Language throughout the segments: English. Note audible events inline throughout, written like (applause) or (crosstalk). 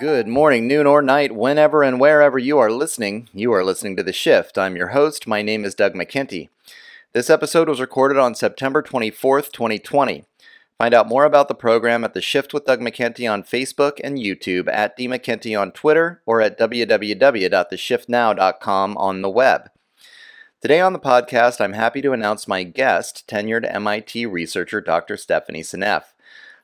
Good morning, noon, or night, whenever and wherever you are listening. You are listening to The Shift. I'm your host. My name is Doug McKenty. This episode was recorded on September 24th, 2020. Find out more about the program at The Shift with Doug McKenty on Facebook and YouTube, at D McKenty on Twitter, or at www.theshiftnow.com on the web. Today on the podcast, I'm happy to announce my guest, tenured MIT researcher Dr. Stephanie Seneff.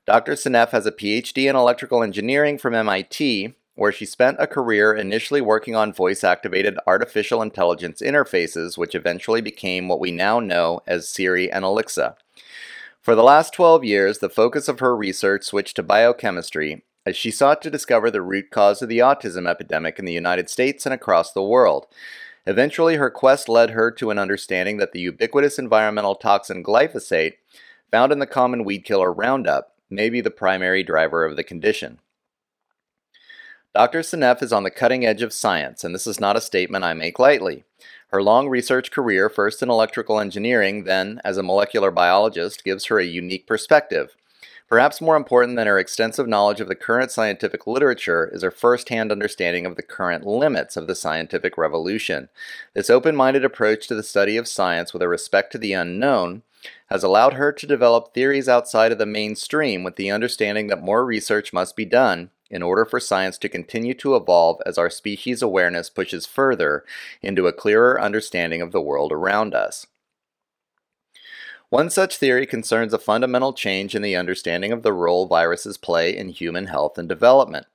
Dr. Seneff has a PhD in electrical engineering from MIT, where she spent a career initially working on voice activated artificial intelligence interfaces, which eventually became what we now know as Siri and Alexa. For the last 12 years, the focus of her research switched to biochemistry as she sought to discover the root cause of the autism epidemic in the United States and across the world. Eventually, her quest led her to an understanding that the ubiquitous environmental toxin glyphosate, found in the common weed killer Roundup, may be the primary driver of the condition. Dr. Seneff is on the cutting edge of science, and this is not a statement I make lightly. Her long research career, first in electrical engineering, then as a molecular biologist, gives her a unique perspective. Perhaps more important than her extensive knowledge of the current scientific literature is her first hand understanding of the current limits of the scientific revolution. This open minded approach to the study of science with a respect to the unknown has allowed her to develop theories outside of the mainstream with the understanding that more research must be done in order for science to continue to evolve as our species awareness pushes further into a clearer understanding of the world around us. One such theory concerns a fundamental change in the understanding of the role viruses play in human health and development.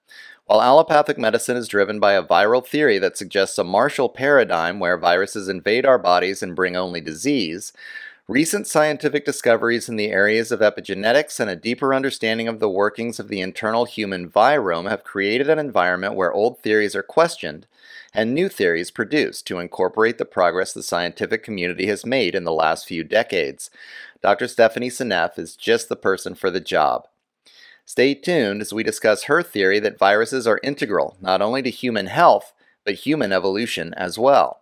While allopathic medicine is driven by a viral theory that suggests a martial paradigm where viruses invade our bodies and bring only disease, Recent scientific discoveries in the areas of epigenetics and a deeper understanding of the workings of the internal human virome have created an environment where old theories are questioned and new theories produced to incorporate the progress the scientific community has made in the last few decades. Dr. Stephanie Seneff is just the person for the job. Stay tuned as we discuss her theory that viruses are integral not only to human health, but human evolution as well.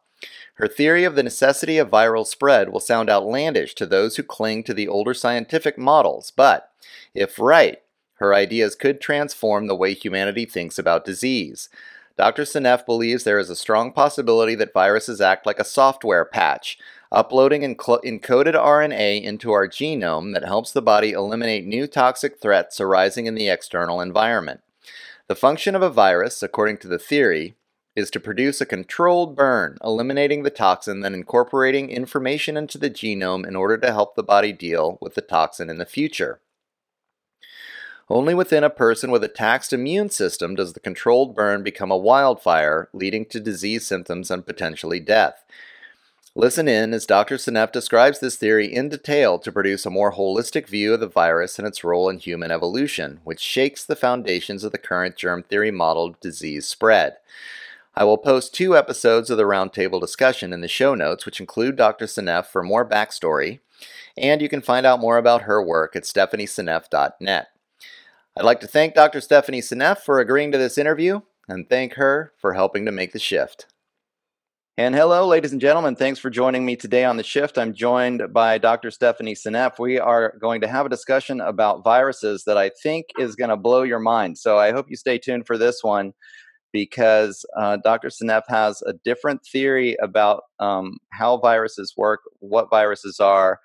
Her theory of the necessity of viral spread will sound outlandish to those who cling to the older scientific models, but, if right, her ideas could transform the way humanity thinks about disease. Dr. Seneff believes there is a strong possibility that viruses act like a software patch, uploading encoded RNA into our genome that helps the body eliminate new toxic threats arising in the external environment. The function of a virus, according to the theory, is to produce a controlled burn, eliminating the toxin, then incorporating information into the genome in order to help the body deal with the toxin in the future. Only within a person with a taxed immune system does the controlled burn become a wildfire, leading to disease symptoms and potentially death. Listen in as Dr. Seneff describes this theory in detail to produce a more holistic view of the virus and its role in human evolution, which shakes the foundations of the current germ theory model of disease spread. I will post two episodes of the roundtable discussion in the show notes, which include Dr. Seneff for more backstory, and you can find out more about her work at stephanieseneff.net. I'd like to thank Dr. Stephanie Seneff for agreeing to this interview and thank her for helping to make the shift. And hello, ladies and gentlemen. Thanks for joining me today on the shift. I'm joined by Dr. Stephanie Seneff. We are going to have a discussion about viruses that I think is going to blow your mind. So I hope you stay tuned for this one because uh, Dr. Seneff has a different theory about um, how viruses work, what viruses are.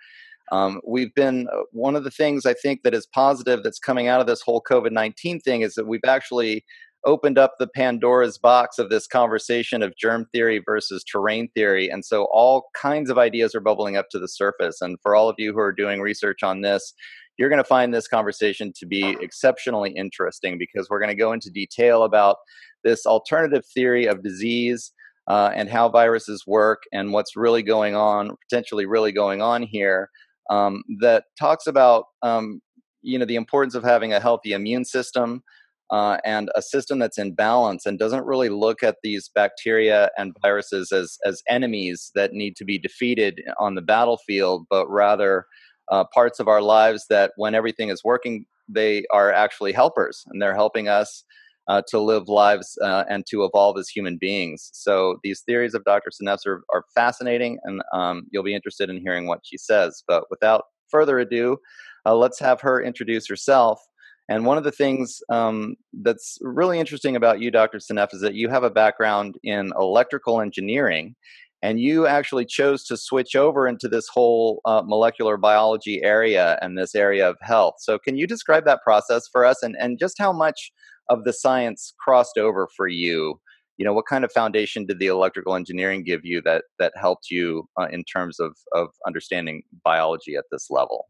Um, we've been uh, one of the things I think that is positive that's coming out of this whole COVID 19 thing is that we've actually opened up the Pandora's box of this conversation of germ theory versus terrain theory. And so all kinds of ideas are bubbling up to the surface. And for all of you who are doing research on this, you're going to find this conversation to be exceptionally interesting because we're going to go into detail about this alternative theory of disease uh, and how viruses work and what's really going on, potentially really going on here, um, that talks about um, you know the importance of having a healthy immune system uh, and a system that's in balance and doesn't really look at these bacteria and viruses as as enemies that need to be defeated on the battlefield, but rather uh, parts of our lives that when everything is working, they are actually helpers and they're helping us uh, to live lives uh, and to evolve as human beings. So these theories of Dr. Seneff's are, are fascinating, and um, you'll be interested in hearing what she says. But without further ado, uh, let's have her introduce herself. And one of the things um, that's really interesting about you, Dr. Seneff, is that you have a background in electrical engineering, and you actually chose to switch over into this whole uh, molecular biology area and this area of health. So, can you describe that process for us, and and just how much of the science crossed over for you? You know, what kind of foundation did the electrical engineering give you that that helped you uh, in terms of of understanding biology at this level?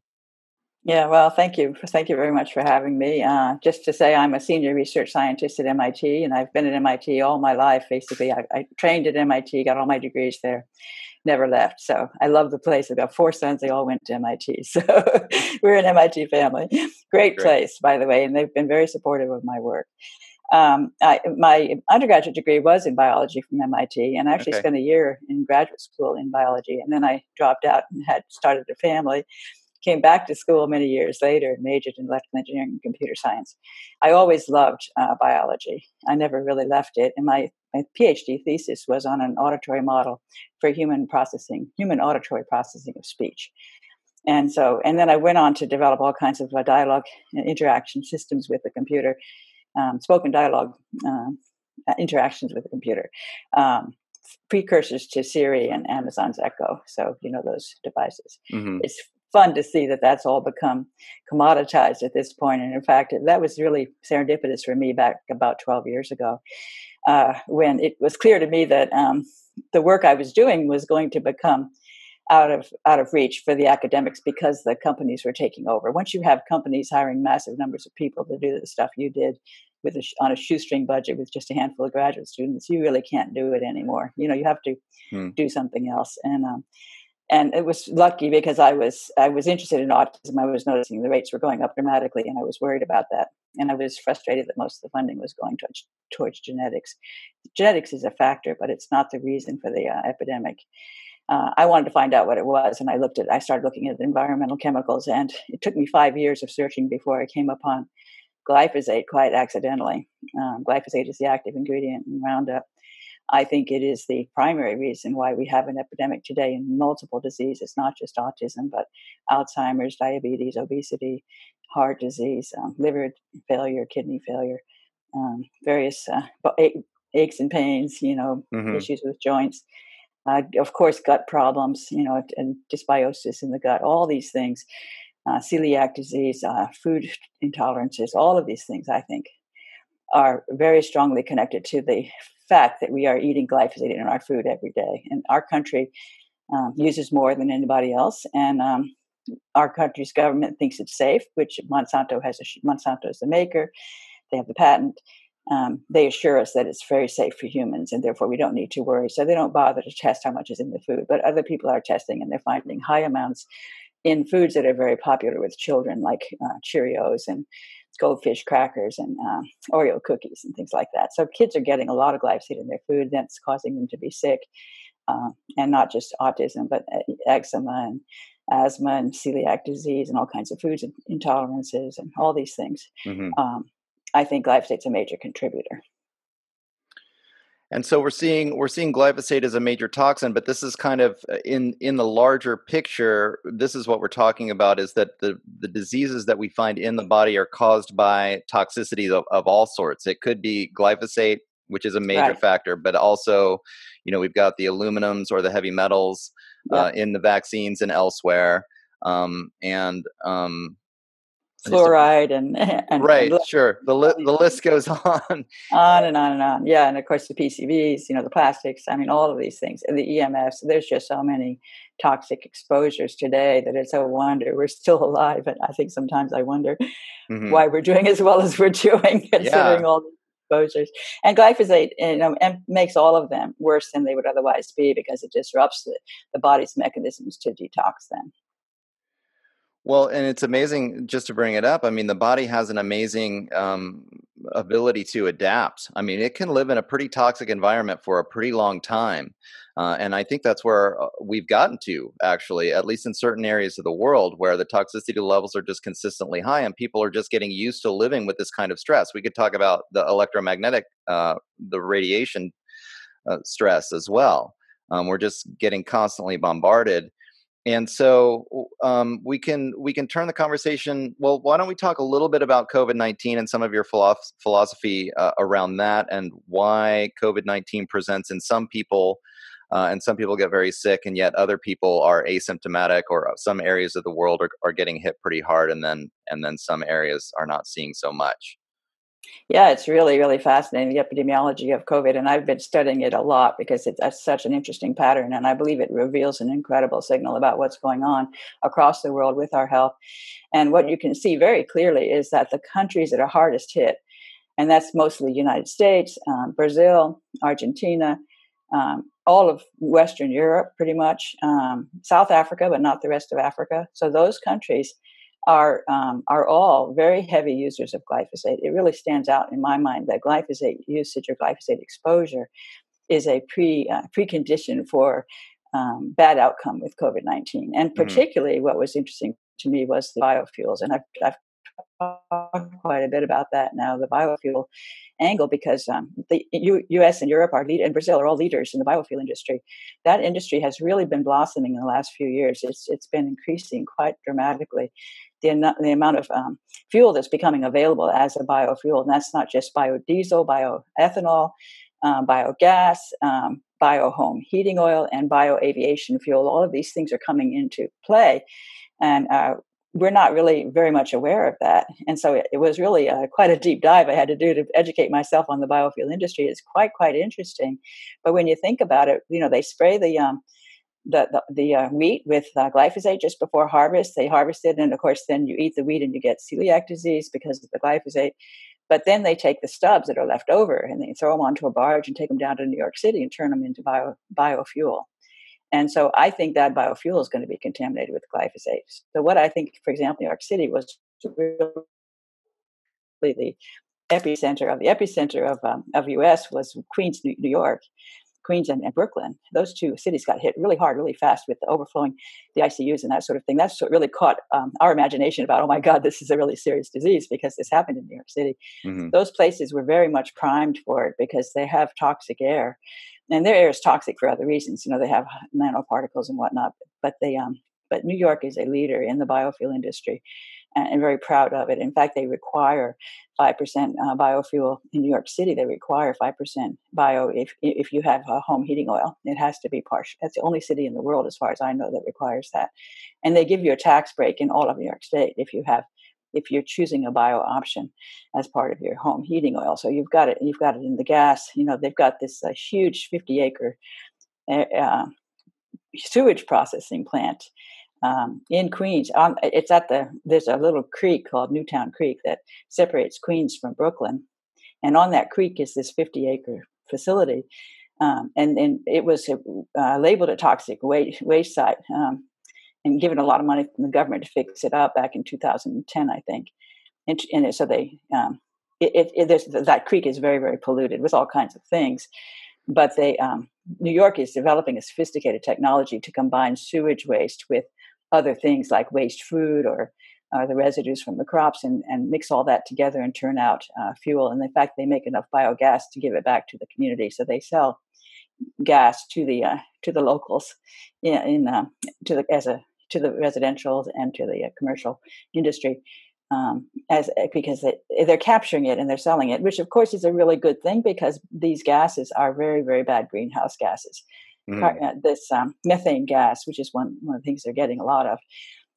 Yeah, well, thank you. Thank you very much for having me. Uh, just to say, I'm a senior research scientist at MIT, and I've been at MIT all my life. Basically, I, I trained at MIT, got all my degrees there, never left. So I love the place. I've got four sons; they all went to MIT, (laughs) so we're an MIT family. Great, Great place, by the way, and they've been very supportive of my work. Um, I, my undergraduate degree was in biology from MIT, and I actually okay. spent a year in graduate school in biology, and then I dropped out and had started a family came back to school many years later and majored in electrical engineering and computer science. I always loved uh, biology. I never really left it. And my, my PhD thesis was on an auditory model for human processing, human auditory processing of speech. And so, and then I went on to develop all kinds of uh, dialogue interaction systems with the computer, um, spoken dialogue uh, interactions with the computer. Um, precursors to Siri and Amazon's Echo. So you know those devices. Mm-hmm. It's fun to see that that's all become commoditized at this point. And in fact, that was really serendipitous for me back about 12 years ago, uh, when it was clear to me that um, the work I was doing was going to become out of out of reach for the academics because the companies were taking over. Once you have companies hiring massive numbers of people to do the stuff you did with a, on a shoestring budget with just a handful of graduate students, you really can't do it anymore. You know, you have to hmm. do something else. And um, and it was lucky because I was I was interested in autism. I was noticing the rates were going up dramatically, and I was worried about that. And I was frustrated that most of the funding was going towards, towards genetics. Genetics is a factor, but it's not the reason for the uh, epidemic. Uh, I wanted to find out what it was, and I looked at I started looking at environmental chemicals, and it took me five years of searching before I came upon glyphosate quite accidentally. Um, glyphosate is the active ingredient in Roundup I think it is the primary reason why we have an epidemic today in multiple diseases, not just autism, but Alzheimer's, diabetes, obesity, heart disease, um, liver failure, kidney failure, um, various uh, aches and pains, you know, mm-hmm. issues with joints. Uh, of course, gut problems, you know, and dysbiosis in the gut, all these things, uh, celiac disease, uh, food intolerances, all of these things, I think, are very strongly connected to the fact that we are eating glyphosate in our food every day. And our country um, uses more than anybody else. And um, our country's government thinks it's safe, which Monsanto has. A, Monsanto is the maker; they have the patent. Um, they assure us that it's very safe for humans, and therefore we don't need to worry. So they don't bother to test how much is in the food. But other people are testing, and they're finding high amounts in foods that are very popular with children, like uh, Cheerios and goldfish crackers and uh, Oreo cookies and things like that. So kids are getting a lot of glyphosate in their food. That's causing them to be sick, uh, and not just autism, but uh, eczema and asthma and celiac disease and all kinds of food intolerances and all these things. Mm-hmm. Um, I think glyphosate's a major contributor. And so we're seeing we're seeing glyphosate as a major toxin, but this is kind of uh, in in the larger picture. This is what we're talking about: is that the the diseases that we find in the body are caused by toxicity of, of all sorts. It could be glyphosate, which is a major right. factor, but also, you know, we've got the aluminums or the heavy metals uh, in the vaccines and elsewhere, um, and um, fluoride (laughs) and, and right, and sure. The li- the list (laughs) goes (laughs) on, on and on and on. Yeah, and of course the PCBs, you know, the plastics. I mean, all of these things, and the EMFs. There's just so many toxic exposures today that it's a wonder we're still alive. And I think sometimes I wonder mm-hmm. why we're doing as well as we're doing, considering yeah. all the exposures. And glyphosate you know, makes all of them worse than they would otherwise be because it disrupts the, the body's mechanisms to detox them. Well, and it's amazing just to bring it up. I mean, the body has an amazing um, ability to adapt. I mean, it can live in a pretty toxic environment for a pretty long time. Uh, and I think that's where uh, we've gotten to, actually, at least in certain areas of the world where the toxicity levels are just consistently high and people are just getting used to living with this kind of stress. We could talk about the electromagnetic, uh, the radiation uh, stress as well. Um, we're just getting constantly bombarded and so um, we can we can turn the conversation well why don't we talk a little bit about covid-19 and some of your philosophy uh, around that and why covid-19 presents in some people uh, and some people get very sick and yet other people are asymptomatic or some areas of the world are, are getting hit pretty hard and then and then some areas are not seeing so much yeah, it's really, really fascinating, the epidemiology of COVID. And I've been studying it a lot because it's such an interesting pattern. And I believe it reveals an incredible signal about what's going on across the world with our health. And what you can see very clearly is that the countries that are hardest hit, and that's mostly the United States, um, Brazil, Argentina, um, all of Western Europe, pretty much, um, South Africa, but not the rest of Africa. So those countries are um, are all very heavy users of glyphosate. It really stands out in my mind that glyphosate usage or glyphosate exposure is a pre uh, precondition for um, bad outcome with COVID nineteen. And mm-hmm. particularly, mm-hmm. what was interesting to me was the biofuels, and I've, I've talked quite a bit about that now. The biofuel angle because um, the U- U.S. and Europe are lead and Brazil are all leaders in the biofuel industry. That industry has really been blossoming in the last few years. It's it's been increasing quite dramatically, the, the amount of um, fuel that's becoming available as a biofuel. And that's not just biodiesel, bioethanol, um, biogas, um, bio home heating oil, and bioaviation fuel. All of these things are coming into play. And uh, we're not really very much aware of that. And so it, it was really uh, quite a deep dive I had to do to educate myself on the biofuel industry. It's quite, quite interesting. But when you think about it, you know, they spray the, um, the the, the uh, wheat with uh, glyphosate just before harvest. They harvest it, and of course, then you eat the wheat and you get celiac disease because of the glyphosate. But then they take the stubs that are left over and they throw them onto a barge and take them down to New York City and turn them into bio, biofuel. And so I think that biofuel is going to be contaminated with glyphosate. So what I think, for example, New York City was really the epicenter of the epicenter of um, of U.S. was Queens, New York, Queens and, and, Brooklyn, those two cities got hit really hard, really fast with the overflowing the ICUs and that sort of thing. That's what really caught um, our imagination about, oh my God, this is a really serious disease because this happened in New York City. Mm-hmm. Those places were very much primed for it because they have toxic air. And their air is toxic for other reasons. You know, they have nanoparticles and whatnot, but they, um, but New York is a leader in the biofuel industry and very proud of it. In fact, they require 5% uh, biofuel in New York City. They require 5% bio if, if you have a home heating oil. It has to be partial. That's the only city in the world, as far as I know, that requires that. And they give you a tax break in all of New York State if you have if you're choosing a bio option as part of your home heating oil. So you've got it. You've got it in the gas. You know they've got this uh, huge 50 acre uh, uh sewage processing plant um, in Queens. Um, it's at the there's a little creek called Newtown Creek that separates Queens from Brooklyn, and on that creek is this 50 acre facility, um, and and it was uh, labeled a toxic waste waste site, um, and given a lot of money from the government to fix it up back in 2010, I think, and, and so they. Um, it, it, it that creek is very, very polluted with all kinds of things, but they um, New York is developing a sophisticated technology to combine sewage waste with other things like waste food or uh, the residues from the crops and, and mix all that together and turn out uh, fuel. And in fact, they make enough biogas to give it back to the community. So they sell gas to the uh, to the locals in, in uh, to the as a to the residential and to the uh, commercial industry um, as uh, because they, they're capturing it and they're selling it, which of course is a really good thing because these gases are very very bad greenhouse gases mm. this um, methane gas, which is one, one of the things they're getting a lot of,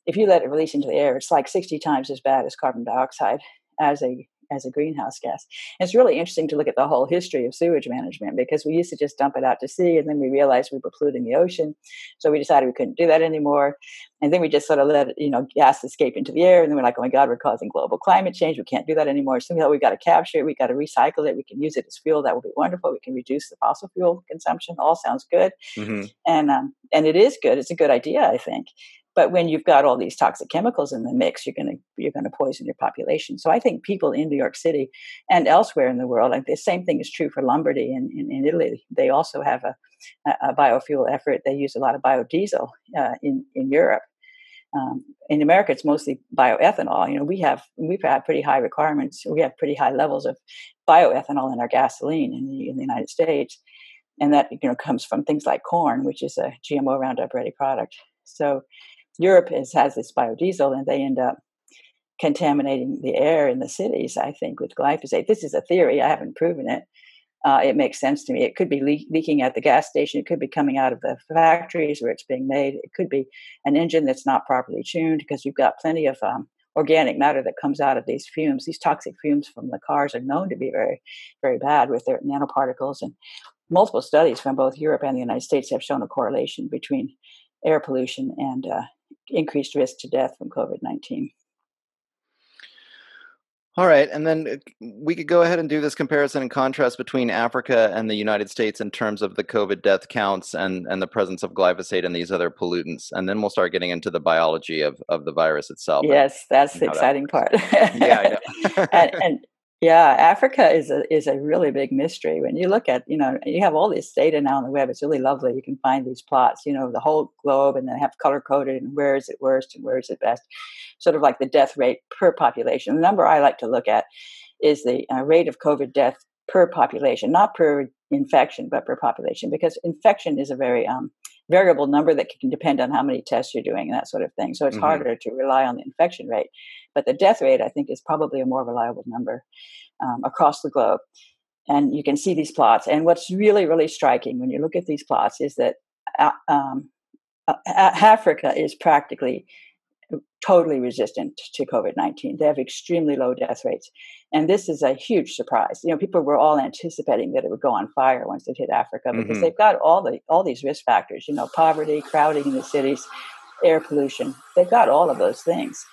if you let it release into the air, it's like 60 times as bad as carbon dioxide as a as a greenhouse gas. And it's really interesting to look at the whole history of sewage management because we used to just dump it out to sea and then we realized we were polluting the ocean. So we decided we couldn't do that anymore. And then we just sort of let, you know, gas escape into the air. And then we're like, oh my God, we're causing global climate change. We can't do that anymore. So we've got to capture it. We've got to recycle it. We can use it as fuel. That will be wonderful. We can reduce the fossil fuel consumption. All sounds good. Mm-hmm. And, um, and it is good. It's a good idea, I think. But when you've got all these toxic chemicals in the mix, you're going to you're going to poison your population. So I think people in New York City and elsewhere in the world, and the same thing is true for Lombardy in, in, in Italy. They also have a, a, biofuel effort. They use a lot of biodiesel uh, in in Europe. Um, in America, it's mostly bioethanol. You know, we have we've had pretty high requirements. We have pretty high levels of bioethanol in our gasoline in the, in the United States, and that you know comes from things like corn, which is a GMO Roundup ready product. So Europe is, has this biodiesel and they end up contaminating the air in the cities, I think, with glyphosate. This is a theory, I haven't proven it. Uh, it makes sense to me. It could be le- leaking at the gas station. It could be coming out of the factories where it's being made. It could be an engine that's not properly tuned because you've got plenty of um, organic matter that comes out of these fumes. These toxic fumes from the cars are known to be very, very bad with their nanoparticles. And multiple studies from both Europe and the United States have shown a correlation between air pollution and uh, increased risk to death from COVID 19. All right, and then uh, we could go ahead and do this comparison and contrast between Africa and the United States in terms of the COVID death counts and, and the presence of glyphosate and these other pollutants, and then we'll start getting into the biology of, of the virus itself. Yes, that's the exciting part. yeah, (laughs) and, and yeah, Africa is a is a really big mystery. When you look at, you know, you have all this data now on the web. It's really lovely. You can find these plots, you know, the whole globe, and then have color coded and where is it worst and where is it best. Sort of like the death rate per population. The number I like to look at is the uh, rate of COVID death per population, not per infection, but per population, because infection is a very um, variable number that can depend on how many tests you're doing and that sort of thing. So it's mm-hmm. harder to rely on the infection rate. But the death rate, I think, is probably a more reliable number um, across the globe. And you can see these plots. And what's really, really striking when you look at these plots is that uh, um, uh, Africa is practically totally resistant to COVID 19. They have extremely low death rates. And this is a huge surprise. You know, people were all anticipating that it would go on fire once it hit Africa because mm-hmm. they've got all the all these risk factors, you know, poverty, crowding in the cities, air pollution. They've got all of those things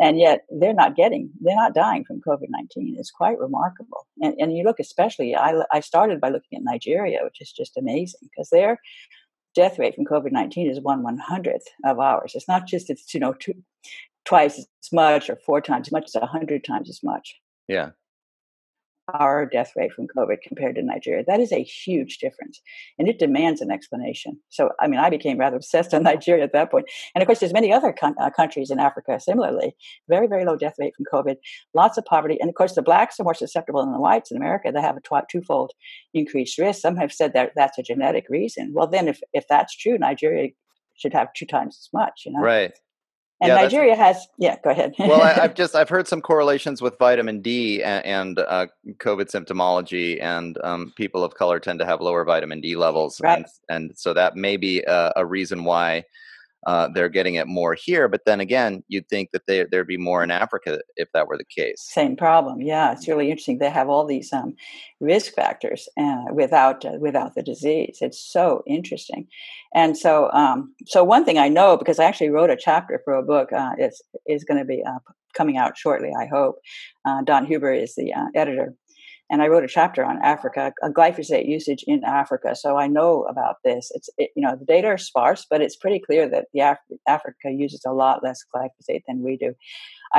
and yet they're not getting they're not dying from covid-19 it's quite remarkable. And, and you look especially I, I started by looking at nigeria which is just amazing because their death rate from covid-19 is one one hundredth of ours. It's not just it's you know two, twice as much or four times as much it's a hundred times as much. Yeah our death rate from COVID compared to Nigeria. That is a huge difference, and it demands an explanation. So, I mean, I became rather (laughs) obsessed on Nigeria at that point. And of course, there's many other con- uh, countries in Africa similarly, very, very low death rate from COVID, lots of poverty, and of course, the blacks are more susceptible than the whites in America. They have a tw- twofold increased risk. Some have said that that's a genetic reason. Well, then, if if that's true, Nigeria should have two times as much. You know, right. And yeah, Nigeria has, yeah, go ahead. (laughs) well, I, have just I've heard some correlations with vitamin D and, and uh, COVID symptomology, and um, people of color tend to have lower vitamin D levels, right. and, and so that may be a, a reason why uh, they're getting it more here. But then again, you'd think that they, there'd be more in Africa if that were the case. Same problem. Yeah, it's really interesting. They have all these um, risk factors uh, without uh, without the disease. It's so interesting. And so, um, so one thing I know because I actually wrote a chapter for a book. Uh, it's is going to be uh, coming out shortly. I hope. Uh, Don Huber is the editor and I wrote a chapter on Africa, glyphosate usage in Africa. So I know about this. It's it, you know the data are sparse, but it's pretty clear that the Af- Africa uses a lot less glyphosate than we do.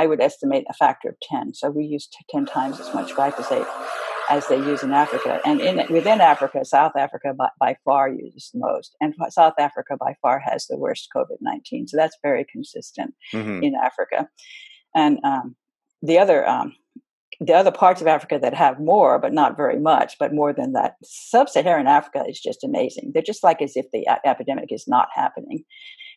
I would estimate a factor of ten. So we use t- ten times as much glyphosate as they use in Africa. And in within Africa, South Africa by, by far uses the most, and South Africa by far has the worst COVID nineteen. So that's very consistent mm-hmm. in Africa. And um, the other um, the other parts of Africa that have more, but not very much, but more than that. Sub Saharan Africa is just amazing. They're just like as if the a- epidemic is not happening.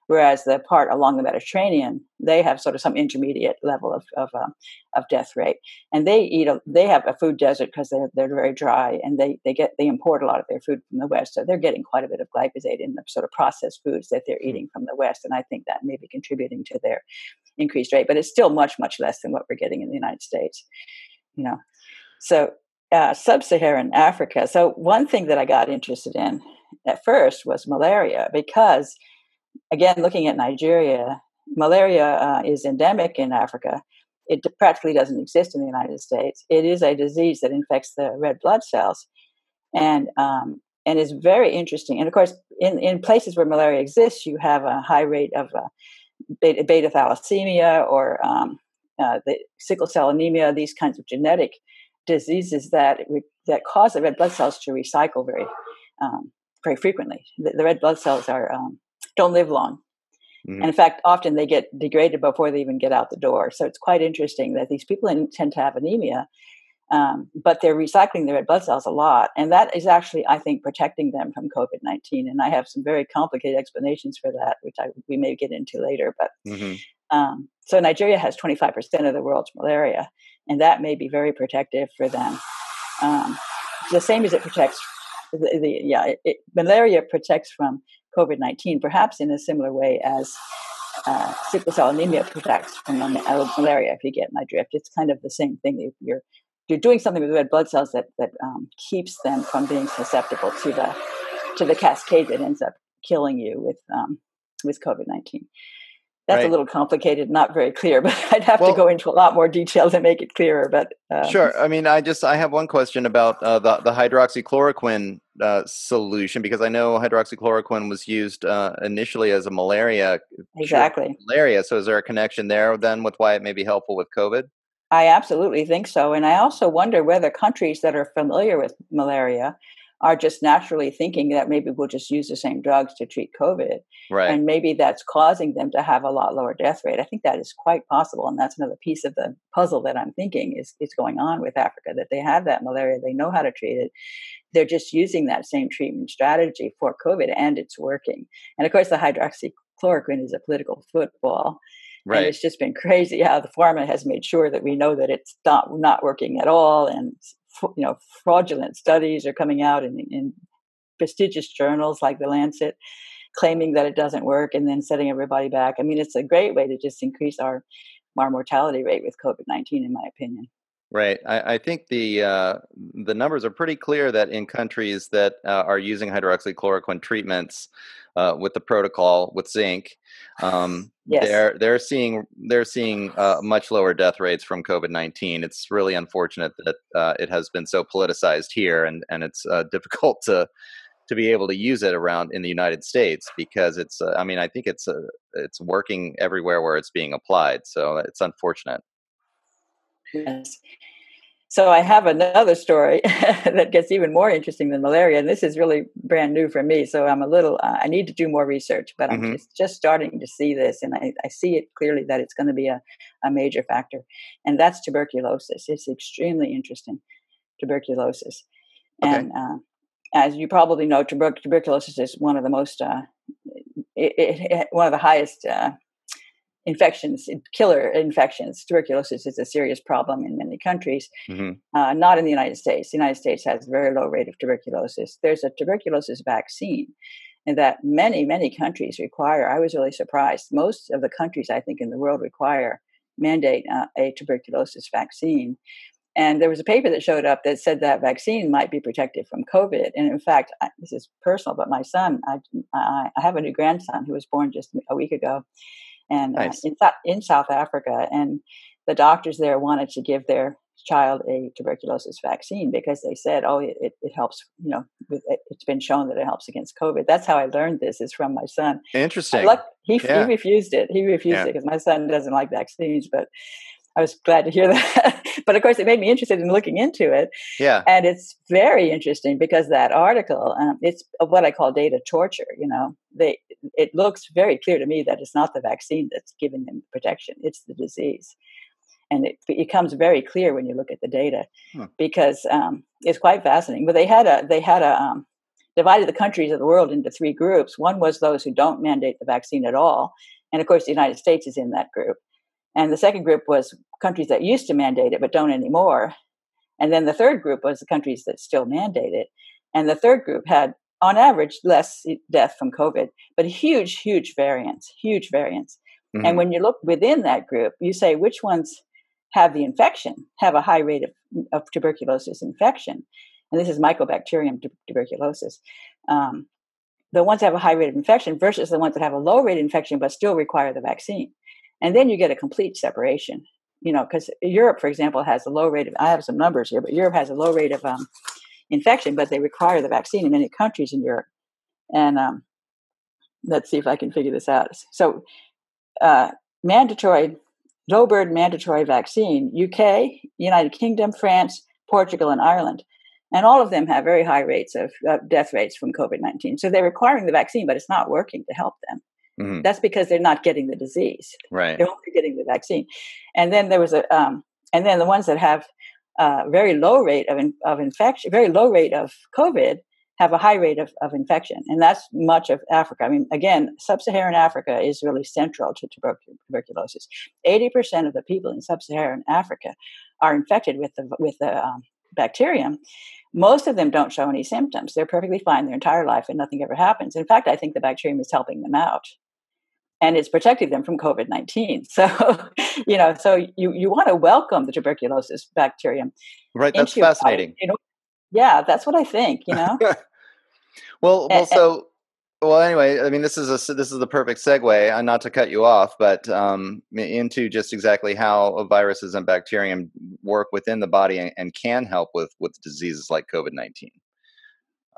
Whereas the part along the Mediterranean, they have sort of some intermediate level of of, uh, of death rate, and they eat a, they have a food desert because they're they're very dry, and they they get they import a lot of their food from the west, so they're getting quite a bit of glyphosate in the sort of processed foods that they're hmm. eating from the west, and I think that may be contributing to their increased rate, but it's still much much less than what we're getting in the United States, you know. So uh, sub-Saharan Africa. So one thing that I got interested in at first was malaria because, again, looking at Nigeria, malaria uh, is endemic in Africa. It practically doesn't exist in the United States. It is a disease that infects the red blood cells, and um, and is very interesting. And of course, in, in places where malaria exists, you have a high rate of uh, beta, beta, thalassemia or um, uh, the sickle cell anemia. These kinds of genetic diseases that that cause the red blood cells to recycle very um, very frequently. The, the, red blood cells are um, don't live long, mm-hmm. and in fact, often they get degraded before they even get out the door. So it's quite interesting that these people tend to have anemia, um, but they're recycling their red blood cells a lot, and that is actually, I think, protecting them from COVID nineteen. And I have some very complicated explanations for that, which I we may get into later. But mm-hmm. um, so Nigeria has twenty five percent of the world's malaria, and that may be very protective for them. Um, the same as it protects the, the yeah, it, it, malaria protects from COVID nineteen, perhaps in a similar way as uh, sickle cell anemia protects from uh, malaria. If you get my drift, it's kind of the same thing. You're you're doing something with red blood cells that that um, keeps them from being susceptible to the to the cascade that ends up killing you with um, with COVID nineteen. That's right. a little complicated, not very clear, (laughs) but I'd have well, to go into a lot more detail to make it clearer. But um, sure, I mean, I just I have one question about uh, the the hydroxychloroquine uh, solution because I know hydroxychloroquine was used uh, initially as a malaria exactly malaria. So is there a connection there then with why it may be helpful with COVID? I absolutely think so, and I also wonder whether countries that are familiar with malaria are just naturally thinking that maybe we'll just use the same drugs to treat COVID. Right. And maybe that's causing them to have a lot lower death rate. I think that is quite possible. And that's another piece of the puzzle that I'm thinking is, is going on with Africa, that they have that malaria, they know how to treat it. They're just using that same treatment strategy for COVID and it's working. And of course, the hydroxychloroquine is a political football. Right. And it's just been crazy how the pharma has made sure that we know that it's not not working at all, and you know fraudulent studies are coming out in, in prestigious journals like the Lancet, claiming that it doesn't work and then setting everybody back. I mean, it's a great way to just increase our our mortality rate with COVID nineteen, in my opinion. Right. I, I think the uh, the numbers are pretty clear that in countries that uh, are using hydroxychloroquine treatments uh, with the protocol with zinc, um, yes. they're they're seeing they're seeing uh, much lower death rates from COVID nineteen. It's really unfortunate that uh, it has been so politicized here, and and it's uh, (laughs) difficult to to be able to use it around in the United States because it's I mean I think it's it's working everywhere where it's being applied. So it's unfortunate. Yes. So I have another story (laughs) that gets even more interesting than malaria, and this is really brand new for me. So I'm a little, uh, I need to do more research, but I'm mm-hmm. just, just starting to see this, and I, I see it clearly that it's going to be a, a major factor, and that's tuberculosis. It's extremely interesting, tuberculosis, okay. and uh, as you probably know, tuber- tuberculosis is one of the most, uh, it, it, one of the highest uh, infections, killer infections. Tuberculosis is a serious problem in many countries, mm-hmm. uh, not in the United States. The United States has a very low rate of tuberculosis. There's a tuberculosis vaccine and that many, many countries require. I was really surprised. Most of the countries, I think, in the world require, mandate uh, a tuberculosis vaccine. And there was a paper that showed up that said that vaccine might be protective from COVID. And in fact, I, this is personal, but my son, I, I, I have a new grandson who was born just a week ago and uh, nice. uh, in, in South Africa. And the doctors there wanted to give their child a tuberculosis vaccine because they said, "Oh, it, it helps." You know, with, it's been shown that it helps against COVID. That's how I learned this is from my son. Interesting. he, yeah. he refused it. He refused yeah. it because my son doesn't like vaccines, but. I was glad to hear (laughs) that. but of course, it made me interested in looking into it. Yeah. And it's very interesting because that article, um, it's what I call data torture. You know, they it looks very clear to me that it's not the vaccine that's giving them protection; it's the disease. And it becomes very clear when you look at the data, hmm. because um, it's quite fascinating. But they had a they had a um, divided the countries of the world into three groups. One was those who don't mandate the vaccine at all. And of course, the United States is in that group. And the second group was countries that used to mandate it but don't anymore. And then the third group was the countries that still mandate it. And the third group had, on average, less death from COVID, but huge, huge variance, huge variance. Mm-hmm. And when you look within that group, you say which ones have the infection, have a high rate of, of tuberculosis infection. And this is Mycobacterium tuberculosis. Um, the ones that have a high rate of infection versus the ones that have a low rate of infection but still require the vaccine. And then you get a complete separation. You know, because Europe, for example, has a low rate of, I have some numbers here, but Europe has a low rate of um, infection, but they require the vaccine in many countries in Europe. And um, let's see if I can figure this out. So, uh, mandatory, low burden mandatory vaccine, UK, United Kingdom, France, Portugal, and Ireland. And all of them have very high rates of uh, death rates from COVID 19. So they're requiring the vaccine, but it's not working to help them. Mm-hmm. That's because they're not getting the disease. Right. They're only getting the vaccine. And then there was a, um, and then the ones that have uh, very low rate of, in, of infection, very low rate of COVID, have a high rate of, of infection. And that's much of Africa. I mean, again, sub Saharan Africa is really central to tuberculosis. 80% of the people in sub Saharan Africa are infected with the, with the um, bacterium. Most of them don't show any symptoms. They're perfectly fine their entire life and nothing ever happens. In fact, I think the bacterium is helping them out and it's protecting them from COVID 19. (laughs) So, you know, so you, you want to welcome the tuberculosis bacterium. Right. That's fascinating. you know? Yeah, that's what I think, you know? (laughs) well, well, so well, anyway, I mean, this is a this is the perfect segue, and not to cut you off, but um, into just exactly how viruses and bacterium work within the body and, and can help with with diseases like COVID nineteen.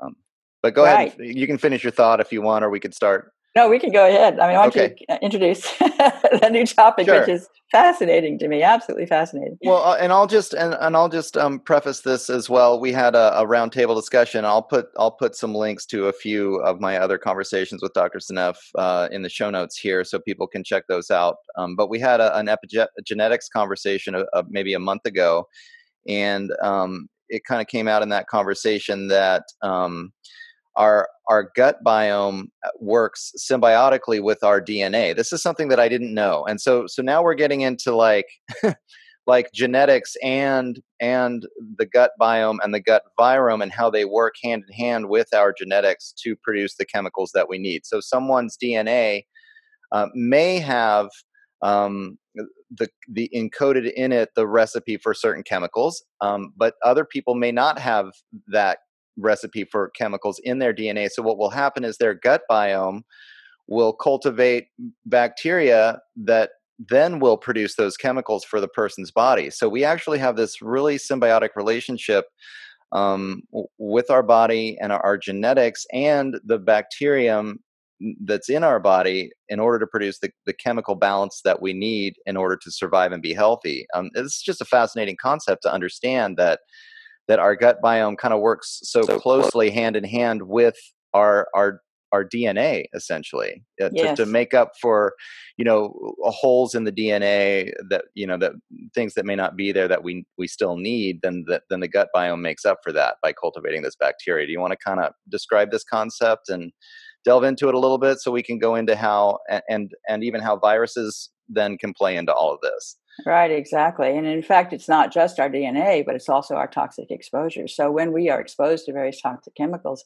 Um, but go right. ahead, you can finish your thought if you want, or we could start. No, we can go ahead. I mean, why don't okay. you introduce (laughs) the new topic, sure. which is fascinating to me, absolutely fascinating. Well, uh, and I'll just and, and I'll just um, preface this as well. We had a, a roundtable discussion. I'll put I'll put some links to a few of my other conversations with Dr. Seneff uh, in the show notes here, so people can check those out. Um, but we had a, an epigenetics conversation a, a, maybe a month ago, and um, it kind of came out in that conversation that um, our our gut biome uh, works symbiotically with our DNA. This is something that I didn't know, and so so now we're getting into like (laughs) like genetics and and the gut biome and the gut virome and how they work hand in hand with our genetics to produce the chemicals that we need. So someone's DNA uh, may have um, the the encoded in it the recipe for certain chemicals, um, but other people may not have that recipe for chemicals in their DNA. So what will happen is their gut biome will cultivate bacteria that then will produce those chemicals for the person's body. So we actually have this really symbiotic relationship um, with our body and our, genetics and the bacterium that's in our body in order to produce the, the chemical balance that we need in order to survive and be healthy. Um, it's just a fascinating concept to understand that that our gut biome kind of works so, so closely close. hand in hand with our our our DNA essentially uh, yes. to, to make up for you know holes in the DNA that you know that things that may not be there that we we still need then that then the gut biome makes up for that by cultivating this bacteria. Do you want to kind of describe this concept and delve into it a little bit so we can go into how and and even how viruses then can play into all of this? Right, exactly. And in fact, it's not just our DNA, but it's also our toxic exposure. So when we are exposed to various toxic chemicals,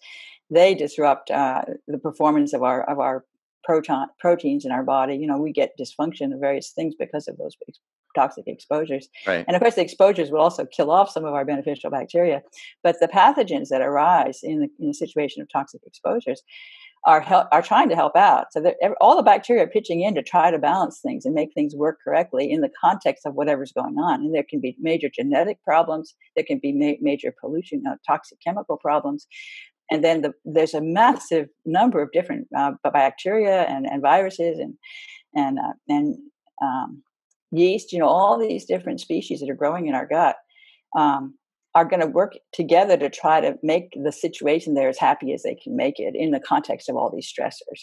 they disrupt uh, the performance of our of our proton proteins in our body. You know, we get dysfunction of various things because of those toxic exposures. Right. And of course, the exposures will also kill off some of our beneficial bacteria. But the pathogens that arise in, the, in a situation of toxic exposures are help, are trying to help out. So all the bacteria are pitching in to try to balance things and make things work correctly in the context of whatever's going on. And there can be major genetic problems. There can be ma- major pollution, uh, toxic chemical problems. And then the, there's a massive number of different uh, bacteria and, and viruses and and uh, and um, yeast. You know, all these different species that are growing in our gut. Um, are going to work together to try to make the situation there as happy as they can make it in the context of all these stressors.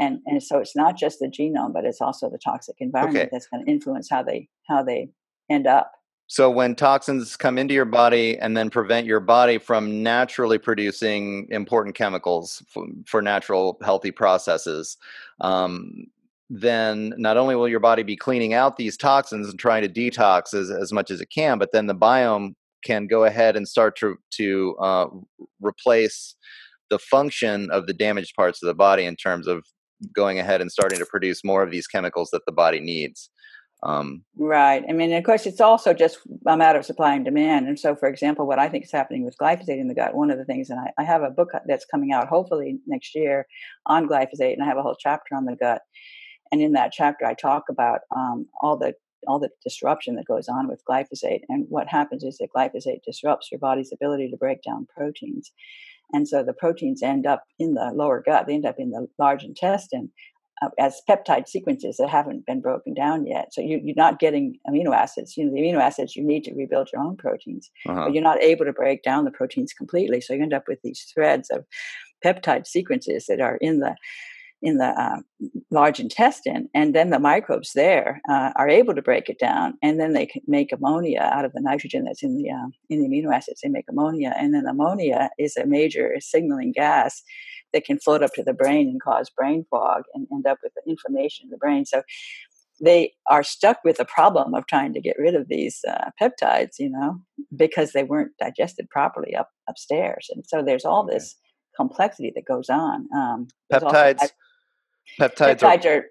And, and so it's not just the genome, but it's also the toxic environment okay. that's going to influence how they how they end up. So when toxins come into your body and then prevent your body from naturally producing important chemicals for, for natural healthy processes, um, then not only will your body be cleaning out these toxins and trying to detox as, as much as it can, but then the biome can go ahead and start to to uh, replace the function of the damaged parts of the body in terms of going ahead and starting to produce more of these chemicals that the body needs. Um, right. I mean, of course, it's also just a matter of supply and demand. And so, for example, what I think is happening with glyphosate in the gut, one of the things, and I, I have a book that's coming out hopefully next year on glyphosate, and I have a whole chapter on the gut. And in that chapter, I talk about um, all the all the disruption that goes on with glyphosate. And what happens is that glyphosate disrupts your body's ability to break down proteins. And so the proteins end up in the lower gut, they end up in the large intestine uh, as peptide sequences that haven't been broken down yet. So you, are not getting amino acids. You know, the amino acids you need to rebuild your own proteins, uh-huh. but you're not able to break down the proteins completely. So you end up with these threads of peptide sequences that are in the in the uh, large intestine, and then the microbes there uh, are able to break it down, and then they can make ammonia out of the nitrogen that's in the uh, in the amino acids. They make ammonia, and then ammonia is a major signaling gas that can float up to the brain and cause brain fog and end up with inflammation in the brain. So they are stuck with the problem of trying to get rid of these uh, peptides, you know, because they weren't digested properly up upstairs, and so there's all okay. this complexity that goes on. Um, peptides. Also, Peptides, Peptides are, are,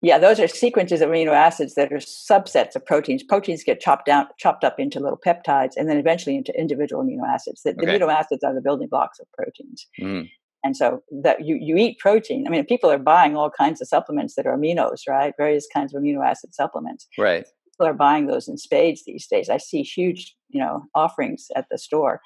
yeah, those are sequences of amino acids that are subsets of proteins. Proteins get chopped down, chopped up into little peptides, and then eventually into individual amino acids. The, okay. the amino acids are the building blocks of proteins. Mm. And so that you, you eat protein. I mean, people are buying all kinds of supplements that are aminos, right? Various kinds of amino acid supplements. Right. People are buying those in spades these days. I see huge, you know, offerings at the store.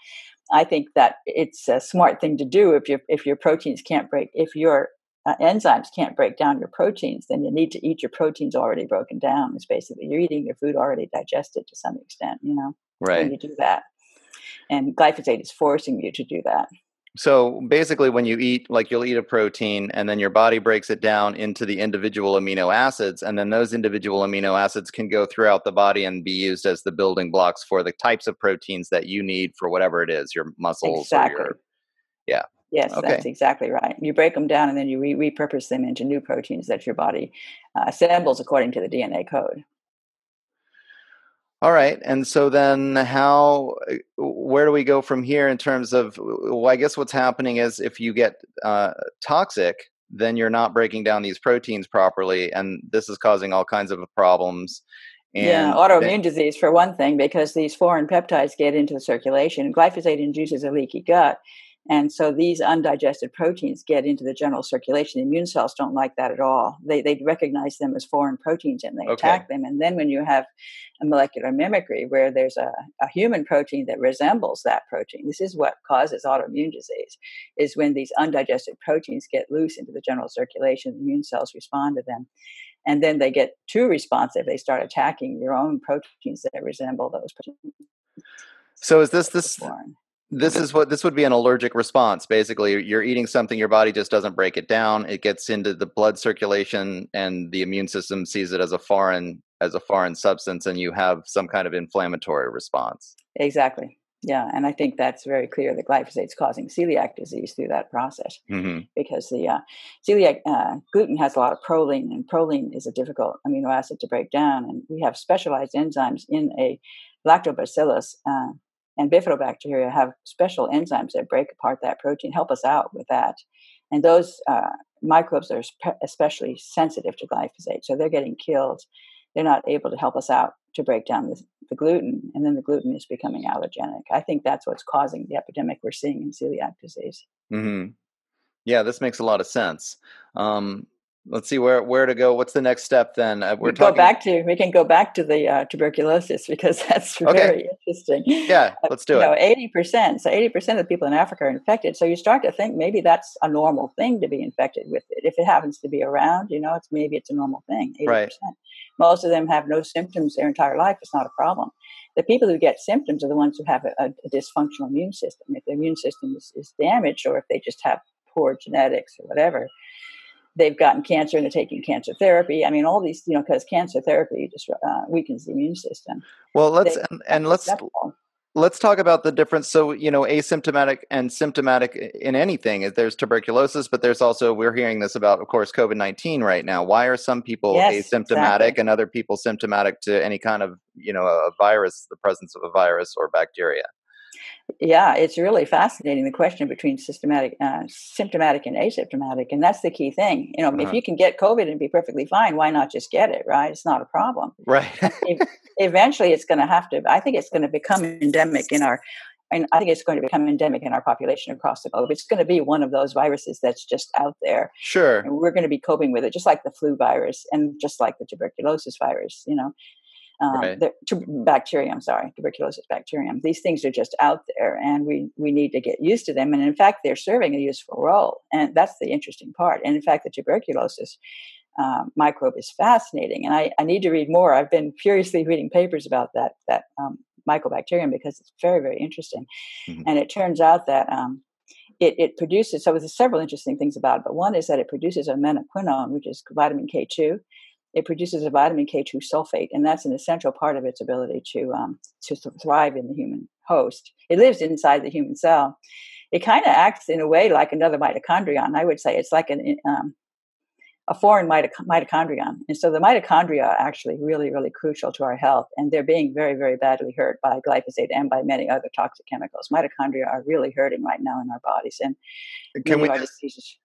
I think that it's a smart thing to do if your if your proteins can't break if your uh, enzymes can't break down your proteins, then you need to eat your proteins already broken down. It's basically you're eating your food already digested to some extent, you know. Right. When you do that, and glyphosate is forcing you to do that. So basically, when you eat, like you'll eat a protein, and then your body breaks it down into the individual amino acids, and then those individual amino acids can go throughout the body and be used as the building blocks for the types of proteins that you need for whatever it is, your muscles exactly. or your yeah. Yes, okay. that's exactly right. You break them down and then you re- repurpose them into new proteins that your body uh, assembles according to the DNA code. All right. And so then how uh, where do we go from here in terms of well I guess what's happening is if you get uh, toxic then you're not breaking down these proteins properly and this is causing all kinds of problems. And yeah, autoimmune then, disease for one thing because these foreign peptides get into the circulation. Glyphosate induces a leaky gut and so these undigested proteins get into the general circulation. The immune cells don't like that at all. They, they recognize them as foreign proteins and they okay. attack them. And then when you have a molecular mimicry where there's a, a human protein that resembles that protein, this is what causes autoimmune disease, is when these undigested proteins get loose into the general circulation, the immune cells respond to them. And then they get too responsive. They start attacking your own proteins that resemble those proteins. So is this this this is what this would be an allergic response. Basically you're eating something your body just doesn't break it down. It gets into the blood circulation and the immune system sees it as a foreign as a foreign substance and you have some kind of inflammatory response. Exactly. Yeah and i think that's very clear that glyphosate is causing celiac disease through that process mm-hmm. because the uh, celiac uh, gluten has a lot of proline and proline is a difficult amino acid to break down and we have specialized enzymes in a lactobacillus uh, and bifidobacteria have special enzymes that break apart that protein, help us out with that. And those uh, microbes are especially sensitive to glyphosate, so they're getting killed. They're not able to help us out to break down the, the gluten, and then the gluten is becoming allergenic. I think that's what's causing the epidemic we're seeing in celiac disease. Mm-hmm. Yeah, this makes a lot of sense. Um, let's see where where to go. What's the next step then? Uh, we're we talking... go back to we can go back to the uh, tuberculosis (laughs) because that's okay. very interesting. Yeah, (laughs) uh, let's do uh, it. Eighty percent. So eighty percent of the people in Africa are infected. So you start to think maybe that's a normal thing to be infected with it. If it happens to be around, you know, it's maybe it's a normal thing. Eighty right. Most of them have no symptoms their entire life. It's not a problem. The people who get symptoms are the ones who have a, a dysfunctional immune system. If the immune system is, is damaged, or if they just have poor genetics or whatever, they've gotten cancer and they're taking cancer therapy. I mean, all these, you know, because cancer therapy just uh, weakens the immune system. Well, let's they, and, and let's let's talk about the difference. So, you know, asymptomatic and symptomatic in anything. There's tuberculosis, but there's also we're hearing this about, of course, COVID nineteen right now. Why are some people yes, asymptomatic exactly. and other people symptomatic to any kind of, you know, a virus, the presence of a virus or bacteria? Yeah, it's really fascinating the question between systematic, uh, symptomatic and asymptomatic, and that's the key thing. You know, uh-huh. if you can get COVID and be perfectly fine, why not just get it? Right? It's not a problem. Right. Eventually, it's going to have to. I think it's going to become endemic in our. And I think it's going to become endemic in our population across the globe. It's going to be one of those viruses that's just out there. Sure. And we're going to be coping with it, just like the flu virus and just like the tuberculosis virus. You know, um, right. the, bacterium, sorry, tuberculosis bacterium. These things are just out there, and we we need to get used to them. And in fact, they're serving a useful role, and that's the interesting part. And in fact, the tuberculosis um, microbe is fascinating, and I, I need to read more. I've been furiously reading papers about that that um, mycobacterium because it's very very interesting. Mm-hmm. And it turns out that um, it, it, produces so there's several interesting things about it, but one is that it produces a menaquinone, which is vitamin K2 it produces a vitamin K2 sulfate, and that's an essential part of its ability to um, to thrive in the human host. It lives inside the human cell. It kind of acts in a way like another mitochondrion. I would say it's like an um, a foreign mitochondrion. And so the mitochondria are actually really, really crucial to our health. And they're being very, very badly hurt by glyphosate and by many other toxic chemicals. Mitochondria are really hurting right now in our bodies. And can we just,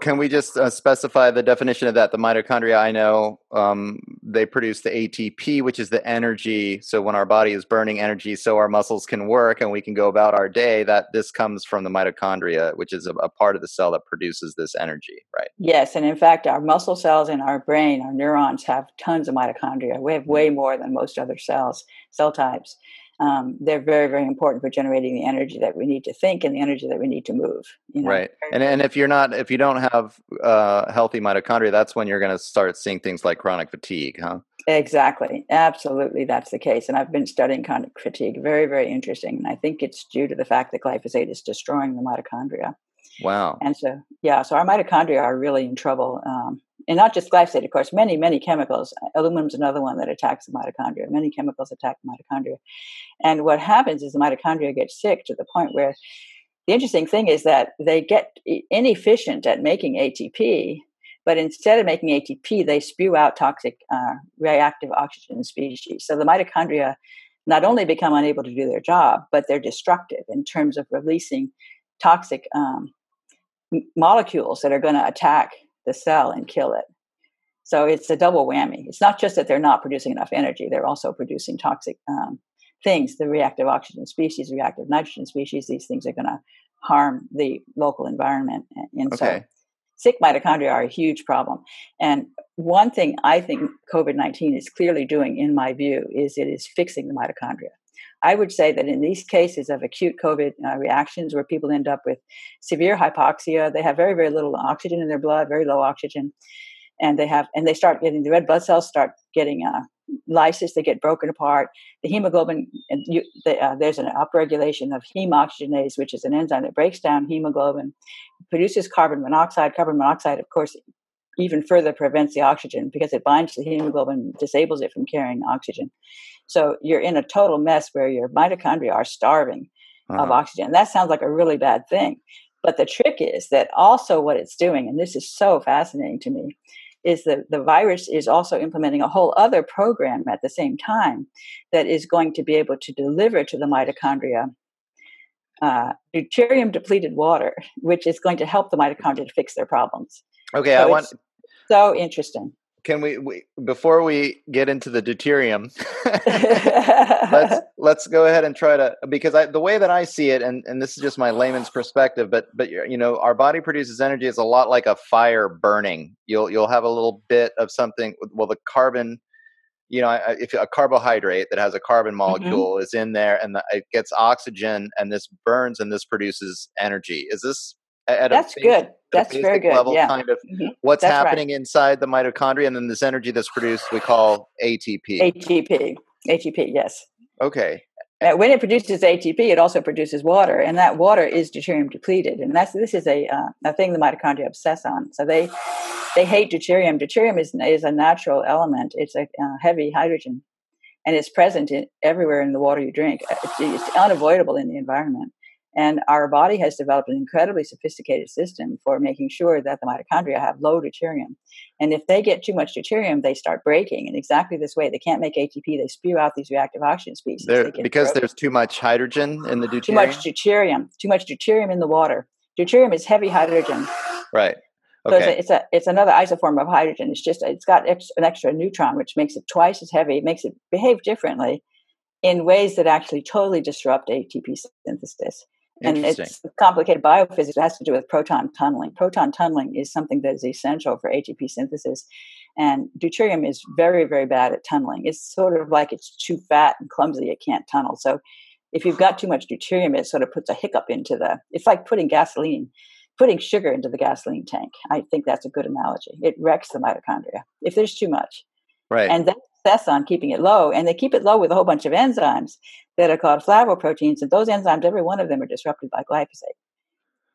can we just uh, specify the definition of that? The mitochondria, I know um, they produce the ATP, which is the energy. So when our body is burning energy, so our muscles can work and we can go about our day. That this comes from the mitochondria, which is a, a part of the cell that produces this energy, right? Yes, and in fact, our muscle cells in our brain, our neurons, have tons of mitochondria. We have way more than most other cells, cell types um, they're very very important for generating the energy that we need to think and the energy that we need to move you know? right and and if you're not if you don't have uh, healthy mitochondria that's when you're going to start seeing things like chronic fatigue huh? Exactly absolutely that's the case and i've been studying chronic fatigue very very interesting and i think it's due to the fact that glyphosate is destroying the mitochondria. Wow. And so yeah so our mitochondria are really in trouble um, and not just glyphosate, of course, many, many chemicals. Aluminum is another one that attacks the mitochondria. Many chemicals attack the mitochondria. And what happens is the mitochondria get sick to the point where the interesting thing is that they get inefficient at making ATP, but instead of making ATP, they spew out toxic uh, reactive oxygen species. So the mitochondria not only become unable to do their job, but they're destructive in terms of releasing toxic um, molecules that are going to attack the cell and kill it. So it's a double whammy. It's not just that they're not producing enough energy, they're also producing toxic um, things, the reactive oxygen species, reactive nitrogen species. These things are going to harm the local environment. And so okay. sick mitochondria are a huge problem. And one thing I think COVID 19 is clearly doing, in my view, is it is fixing the mitochondria. I would say that in these cases of acute COVID uh, reactions where people end up with severe hypoxia, they have very, very little oxygen in their blood, very low oxygen, and they have, and they start getting the red blood cells start getting uh, lysis, they get broken apart. The hemoglobin, and you, the, uh, there's an upregulation of hemoxygenase, which is an enzyme that breaks down hemoglobin, produces carbon monoxide. Carbon monoxide, of course, even further prevents the oxygen because it binds to the hemoglobin, disables it from carrying oxygen. So you're in a total mess where your mitochondria are starving uh-huh. of oxygen. That sounds like a really bad thing. But the trick is that also what it's doing, and this is so fascinating to me, is that the virus is also implementing a whole other program at the same time that is going to be able to deliver to the mitochondria uh, deuterium depleted water, which is going to help the mitochondria to fix their problems. Okay, so I want so interesting can we, we, before we get into the deuterium let's (laughs) let's go ahead and try to because I, the way that i see it and, and this is just my layman's (sighs) perspective but but you know our body produces energy is a lot like a fire burning you'll you'll have a little bit of something well the carbon you know if a carbohydrate that has a carbon mm-hmm. molecule mm-hmm. is in there and the, it gets oxygen and this burns and this produces energy is this at that's basic, good. That's very good. Level, yeah. kind of mm-hmm. what's that's happening right. inside the mitochondria, and then this energy that's produced we call ATP. ATP. ATP. Yes. Okay. when it produces ATP, it also produces water, and that water is deuterium depleted. And that's this is a uh, a thing the mitochondria obsess on. So they they hate deuterium. Deuterium is is a natural element. It's a uh, heavy hydrogen, and it's present in, everywhere in the water you drink. It's, it's unavoidable in the environment. And our body has developed an incredibly sophisticated system for making sure that the mitochondria have low deuterium. And if they get too much deuterium, they start breaking in exactly this way. They can't make ATP. They spew out these reactive oxygen species. because broken. there's too much hydrogen in the deuterium? Too much deuterium. Too much deuterium in the water. Deuterium is heavy hydrogen. Right. Okay. So it's a, it's a it's another isoform of hydrogen. It's just it's got ex, an extra neutron, which makes it twice as heavy. It makes it behave differently in ways that actually totally disrupt ATP synthesis and it's complicated biophysics. It has to do with proton tunneling. Proton tunneling is something that is essential for ATP synthesis, and deuterium is very, very bad at tunneling. It's sort of like it's too fat and clumsy; it can't tunnel. So, if you've got too much deuterium, it sort of puts a hiccup into the. It's like putting gasoline, putting sugar into the gasoline tank. I think that's a good analogy. It wrecks the mitochondria if there's too much. Right. And that's on keeping it low, and they keep it low with a whole bunch of enzymes that are called flavoproteins, and those enzymes, every one of them, are disrupted by glyphosate.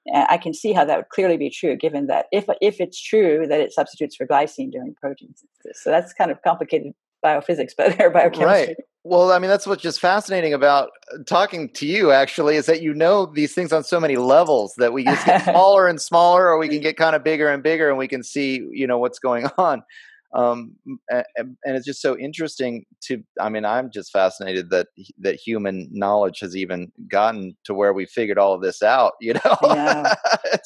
And I can see how that would clearly be true, given that if if it's true that it substitutes for glycine during protein synthesis, so that's kind of complicated biophysics, (laughs) but or biochemistry. Right. Well, I mean, that's what's just fascinating about talking to you. Actually, is that you know these things on so many levels that we just get (laughs) smaller and smaller, or we can get kind of bigger and bigger, and we can see you know what's going (laughs) on um, and, and, it's just so interesting to i mean i'm just fascinated that that human knowledge has even gotten to where we figured all of this out (laughs) you know yeah.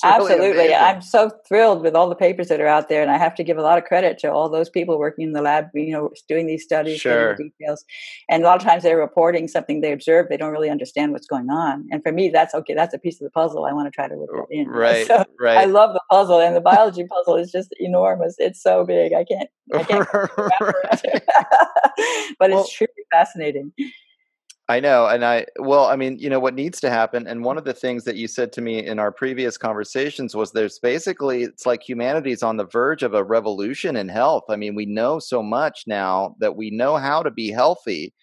absolutely i'm so thrilled with all the papers that are out there and i have to give a lot of credit to all those people working in the lab you know doing these studies sure. details and a lot of times they're reporting something they observe they don't really understand what's going on and for me that's okay that's a piece of the puzzle i want to try to in (laughs) right so right i love the puzzle and the biology puzzle is just enormous it's so big i (laughs) can't (laughs) (laughs) but well, it's truly fascinating. I know. And I, well, I mean, you know, what needs to happen. And one of the things that you said to me in our previous conversations was there's basically, it's like humanity's on the verge of a revolution in health. I mean, we know so much now that we know how to be healthy.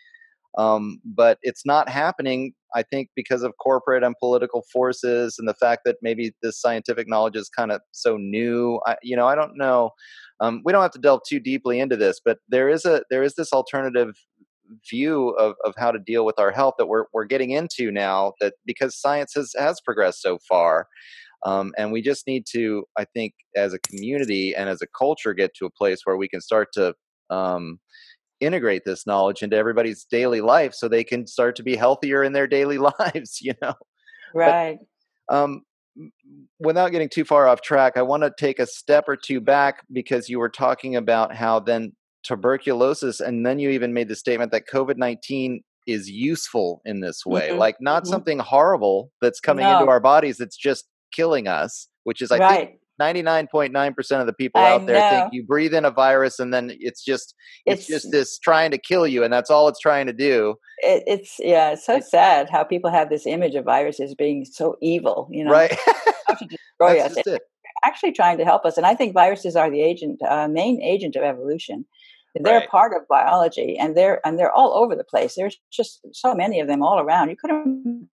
Um, but it's not happening, I think, because of corporate and political forces and the fact that maybe this scientific knowledge is kind of so new. I, you know, I don't know. Um, we don't have to delve too deeply into this, but there is a there is this alternative view of, of how to deal with our health that we're we're getting into now that because science has has progressed so far. Um, and we just need to, I think, as a community and as a culture, get to a place where we can start to um, integrate this knowledge into everybody's daily life, so they can start to be healthier in their daily (laughs) lives. You know, right? But, um, without getting too far off track, I want to take a step or two back because you were talking about how then tuberculosis, and then you even made the statement that COVID 19 is useful in this way, mm-hmm. like not mm-hmm. something horrible that's coming no. into our bodies that's just killing us, which is, I right. think, 99.9% of the people out there think you breathe in a virus and then it's just it's, it's, just this trying to kill you and that's all it's trying to do. It, it's yeah it's so it's, sad how people have this image of viruses being so evil you know? Right. (laughs) Destroy us. actually trying to help us and i think viruses are the agent uh, main agent of evolution. They're right. part of biology and they're and they're all over the place. There's just so many of them all around. You couldn't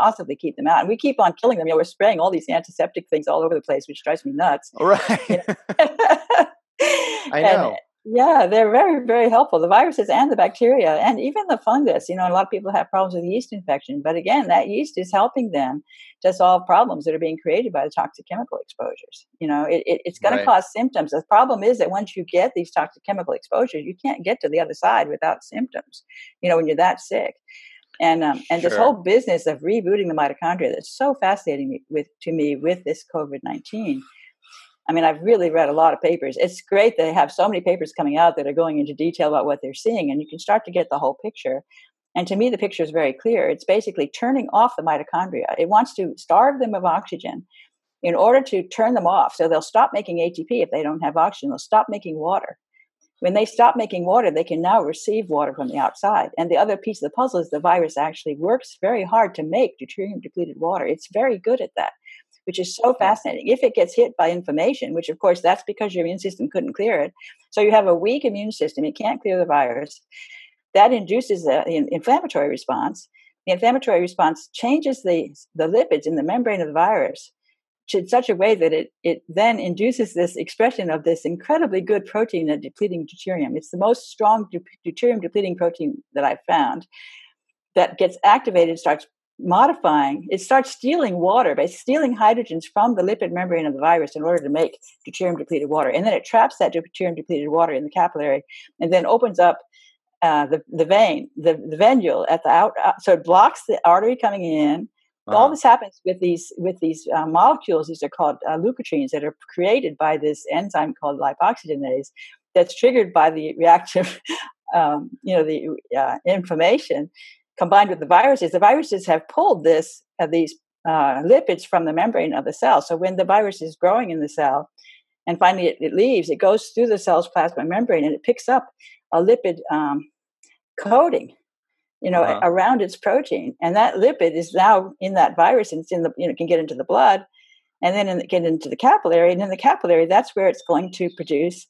possibly keep them out. And we keep on killing them. You know, we're spraying all these antiseptic things all over the place, which drives me nuts. Oh, right. You know? (laughs) (laughs) I know. And, yeah, they're very, very helpful. The viruses and the bacteria, and even the fungus. You know, a lot of people have problems with yeast infection, but again, that yeast is helping them to solve problems that are being created by the toxic chemical exposures. You know, it, it, it's going right. to cause symptoms. The problem is that once you get these toxic chemical exposures, you can't get to the other side without symptoms. You know, when you're that sick and um, and sure. this whole business of rebooting the mitochondria that's so fascinating with to me with this COVID nineteen. I mean, I've really read a lot of papers. It's great they have so many papers coming out that are going into detail about what they're seeing, and you can start to get the whole picture. And to me, the picture is very clear. It's basically turning off the mitochondria. It wants to starve them of oxygen in order to turn them off. So they'll stop making ATP if they don't have oxygen. They'll stop making water. When they stop making water, they can now receive water from the outside. And the other piece of the puzzle is the virus actually works very hard to make deuterium depleted water. It's very good at that, which is so fascinating. If it gets hit by inflammation, which of course that's because your immune system couldn't clear it, so you have a weak immune system, it can't clear the virus. That induces an inflammatory response. the inflammatory response changes the, the lipids in the membrane of the virus in such a way that it, it then induces this expression of this incredibly good protein at depleting deuterium. It's the most strong deuterium depleting protein that I've found that gets activated, starts modifying, it starts stealing water by stealing hydrogens from the lipid membrane of the virus in order to make deuterium depleted water. And then it traps that deuterium depleted water in the capillary and then opens up uh, the, the vein, the, the venule at the out, uh, so it blocks the artery coming in. Uh-huh. All this happens with these with these uh, molecules. These are called uh, leukotrienes that are created by this enzyme called lipoxygenase. That's triggered by the reactive, (laughs) um, you know, the uh, inflammation combined with the viruses, the viruses have pulled this uh, these uh, lipids from the membrane of the cell. So when the virus is growing in the cell, and finally it, it leaves, it goes through the cell's plasma membrane and it picks up a lipid um, coating, you know, uh-huh. around its protein, and that lipid is now in that virus, and it's in the you know can get into the blood, and then in, get into the capillary, and in the capillary, that's where it's going to produce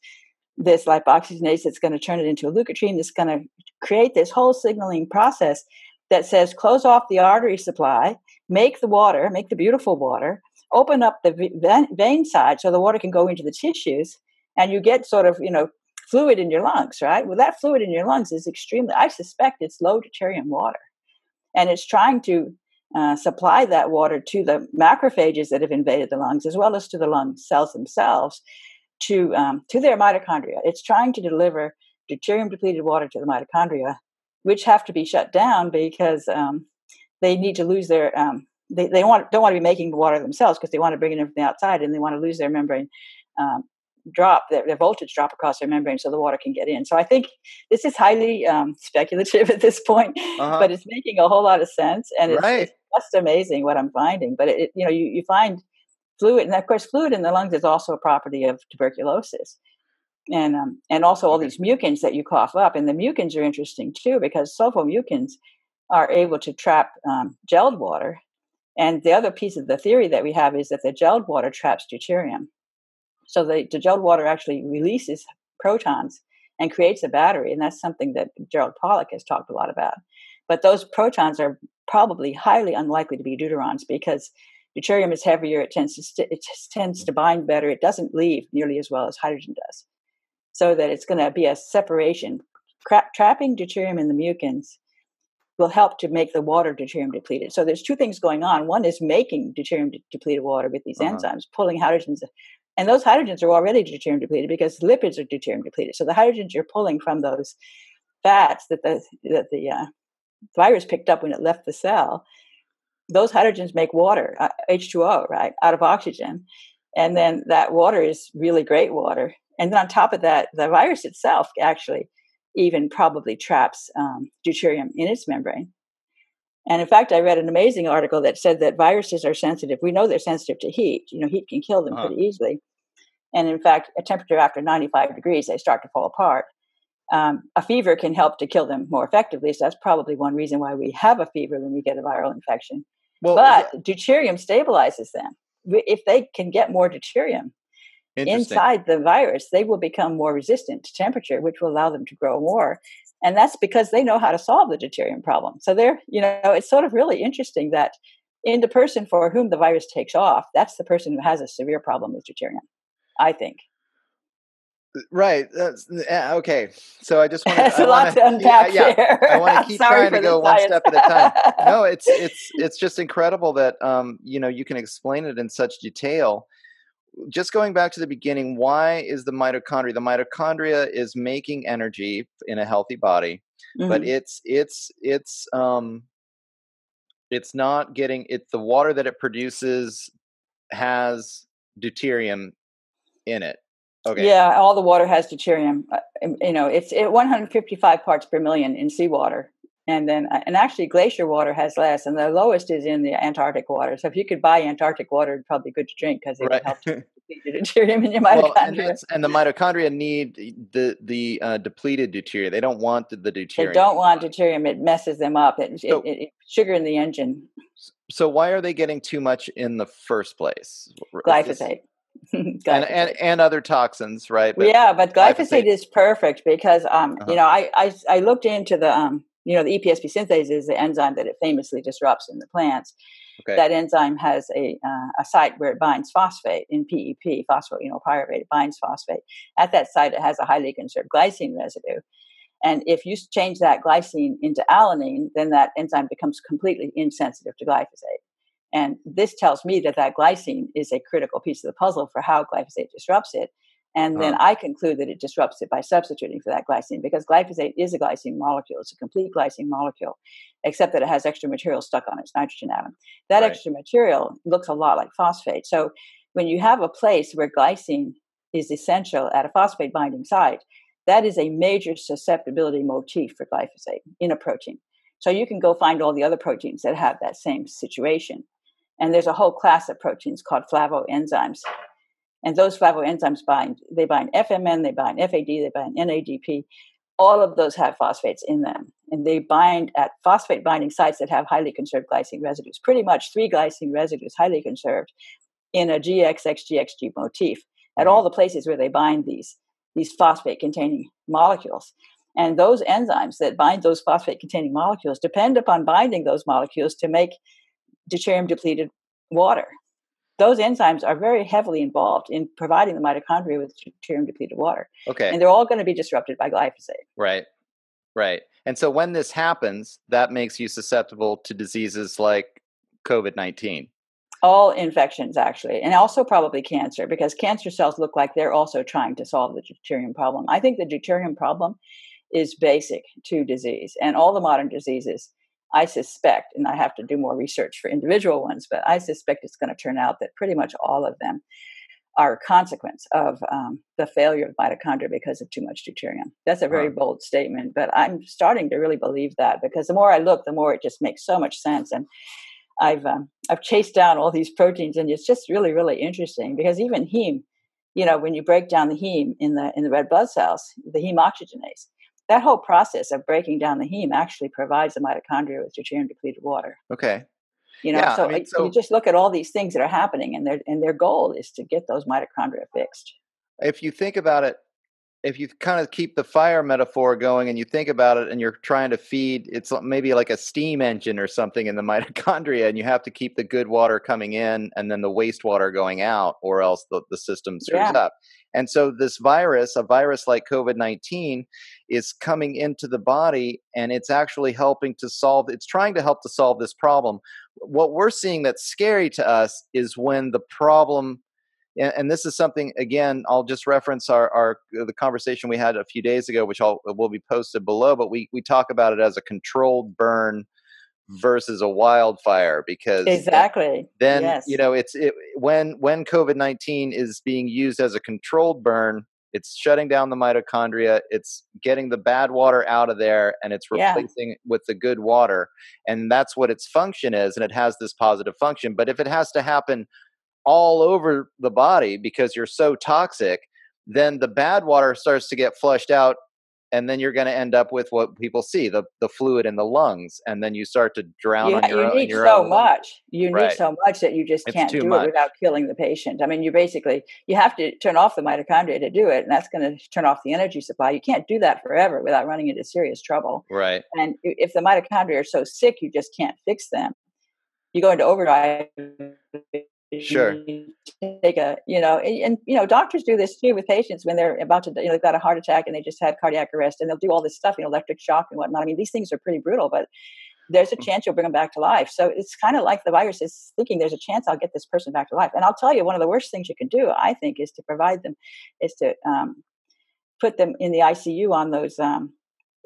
this lipoxygenase that's going to turn it into a leukotriene that's going to create this whole signaling process that says close off the artery supply, make the water, make the beautiful water, open up the vein side so the water can go into the tissues, and you get sort of, you know, fluid in your lungs, right? Well, that fluid in your lungs is extremely, I suspect it's low deuterium water. And it's trying to uh, supply that water to the macrophages that have invaded the lungs, as well as to the lung cells themselves, to um, to their mitochondria. It's trying to deliver deuterium depleted water to the mitochondria, which have to be shut down because um, they need to lose their um, they, they want don't want to be making the water themselves because they want to bring it in from the outside and they want to lose their membrane um, drop their, their, voltage drop across their membrane so the water can get in so i think this is highly um, speculative (laughs) at this point, uh-huh. but it's making a whole lot of sense and it's, right. it's just amazing what i'm finding but it, you know you, you find fluid, and of course, fluid in the lungs is also a property of tuberculosis, and um, and also all these mucins that you cough up. And the mucins are interesting too because sulfomucins are able to trap um, gelled water. And the other piece of the theory that we have is that the gelled water traps deuterium. So the, the gelled water actually releases protons and creates a battery, and that's something that Gerald Pollack has talked a lot about. But those protons are probably highly unlikely to be deuterons because Deuterium is heavier. It tends to st- it tends to bind better. It doesn't leave nearly as well as hydrogen does. So that it's going to be a separation. Cra- trapping deuterium in the mucins will help to make the water deuterium depleted. So there's two things going on. One is making deuterium de- depleted water with these uh-huh. enzymes, pulling hydrogens, and those hydrogens are already deuterium depleted because lipids are deuterium depleted. So the hydrogens you're pulling from those fats that the that the uh, virus picked up when it left the cell those hydrogens make water, uh, H2O, right, out of oxygen. And then that water is really great water. And then on top of that, the virus itself actually even probably traps um, deuterium in its membrane. And in fact, I read an amazing article that said that viruses are sensitive. We know they're sensitive to heat. You know, heat can kill them uh-huh. pretty easily. And in fact, a temperature after 95 degrees, they start to fall apart. Um, a fever can help to kill them more effectively. So that's probably one reason why we have a fever when we get a viral infection. Well, but deuterium stabilizes them. If they can get more deuterium inside the virus, they will become more resistant to temperature, which will allow them to grow more. And that's because they know how to solve the deuterium problem. So they're, you know, it's sort of really interesting that in the person for whom the virus takes off, that's the person who has a severe problem with deuterium, I think. Right. That's, yeah, okay. So I just (laughs) want to. a lot to unpack yeah, yeah, I want to (laughs) keep trying to go one step at a time. No, it's (laughs) it's it's just incredible that um you know you can explain it in such detail. Just going back to the beginning, why is the mitochondria? The mitochondria is making energy in a healthy body, mm-hmm. but it's it's it's um it's not getting it. The water that it produces has deuterium in it Okay. Yeah, all the water has deuterium. Uh, you know, it's it 155 parts per million in seawater, and then uh, and actually glacier water has less, and the lowest is in the Antarctic water. So if you could buy Antarctic water, it'd probably be good to drink because it right. would help to (laughs) (laughs) deuterium in your mitochondria. Well, and, and, the mitochondria need the the uh, depleted deuterium. They don't want the, the deuterium. They don't want deuterium. It messes them up. It, so, it, it, sugar in the engine. So why are they getting too much in the first place? Glyphosate. (laughs) and, and and other toxins, right? But yeah, but glyphosate, glyphosate, is perfect because um, uh-huh. you know I, I I looked into the um you know, the EPSP synthase is the enzyme that it famously disrupts in the plants. Okay. That enzyme has a, uh, a site where it binds phosphate in PEP, phosphoenolpyruvate, it binds phosphate. At that site, it has a highly conserved glycine residue. And if you change that glycine into alanine, then that enzyme becomes completely insensitive to glyphosate. And this tells me that that glycine is a critical piece of the puzzle for how glyphosate disrupts it. And then I conclude that it disrupts it by substituting for that glycine because glyphosate is a glycine molecule. It's a complete glycine molecule, except that it has extra material stuck on its nitrogen atom. That right. extra material looks a lot like phosphate. So when you have a place where glycine is essential at a phosphate binding site, that is a major susceptibility motif for glyphosate in a protein. So you can go find all the other proteins that have that same situation. And there's a whole class of proteins called flavoenzymes and those flavoenzymes bind, they bind FMN, they bind FAD, they bind NADP. All of those have phosphates in them. And they bind at phosphate binding sites that have highly conserved glycine residues, pretty much three glycine residues, highly conserved, in a GXXGXG motif at mm-hmm. all the places where they bind these, these phosphate containing molecules. And those enzymes that bind those phosphate containing molecules depend upon binding those molecules to make deuterium depleted water those enzymes are very heavily involved in providing the mitochondria with deuterium depleted water. Okay. And they're all going to be disrupted by glyphosate. Right. Right. And so when this happens, that makes you susceptible to diseases like COVID 19. All infections, actually, and also probably cancer, because cancer cells look like they're also trying to solve the deuterium problem. I think the deuterium problem is basic to disease, and all the modern diseases I suspect, and I have to do more research for individual ones, but I suspect it's going to turn out that pretty much all of them are a consequence of um, the failure of mitochondria because of too much deuterium. That's a very wow. bold statement, but I'm starting to really believe that because the more I look, the more it just makes so much sense. And I've um, I've chased down all these proteins, and it's just really really interesting because even heme, you know, when you break down the heme in the in the red blood cells, the heme oxygenase, that whole process of breaking down the heme actually provides the mitochondria with deuterium depleted water. Okay. You know, yeah, so, I mean, so you just look at all these things that are happening, and their and their goal is to get those mitochondria fixed. If you think about it, if you kind of keep the fire metaphor going and you think about it and you're trying to feed it's maybe like a steam engine or something in the (laughs) mitochondria and you have to keep the good water coming in and then the wastewater going out or else the, the system screws yeah. up and so this virus a virus like covid-19 is coming into the body and it's actually helping to solve it's trying to help to solve this problem what we're seeing that's scary to us is when the problem and, and this is something again i'll just reference our, our uh, the conversation we had a few days ago which I'll, will be posted below but we we talk about it as a controlled burn versus a wildfire because exactly then yes. you know it's it, when when covid-19 is being used as a controlled burn it's shutting down the mitochondria it's getting the bad water out of there and it's replacing yeah. with the good water and that's what its function is and it has this positive function but if it has to happen all over the body because you're so toxic, then the bad water starts to get flushed out and then you're going to end up with what people see the the fluid in the lungs and then you start to drown on your you own need your so own much. You right. need so much that you just it's can't do much. it without killing the patient. I mean you basically you have to turn off the mitochondria to do it and that's going to turn off the energy supply. You can't do that forever without running into serious trouble. Right. And if the mitochondria are so sick you just can't fix them. You go into overdrive sure. take a you know and, and, you know doctors do this too with patients when they're about to you know they've got a heart attack and they just had cardiac arrest and they'll do all this stuff you know electric shock and whatnot. I mean these things are pretty brutal but there's a mm. chance you'll bring them back to life. So it's kind of like the virus is thinking there's a chance i'll get this person back to life. And i'll tell you one of the worst things you can do i think is to provide them is to um, put them in the icu on those um,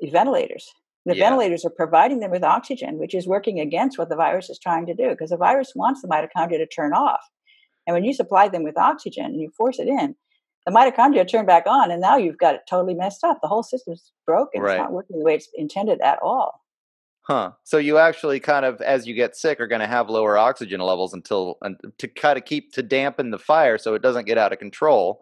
ventilators the yeah. ventilators are providing them with oxygen, which is working against what the virus is trying to do because the virus wants the mitochondria to turn off. And when you supply them with oxygen and you force it in, the mitochondria turn back on, and now you've got it totally messed up. The whole system's broken. Right. It's not working the way it's intended at all. Huh. So you actually kind of, as you get sick, are going to have lower oxygen levels until to kind of keep to dampen the fire so it doesn't get out of control,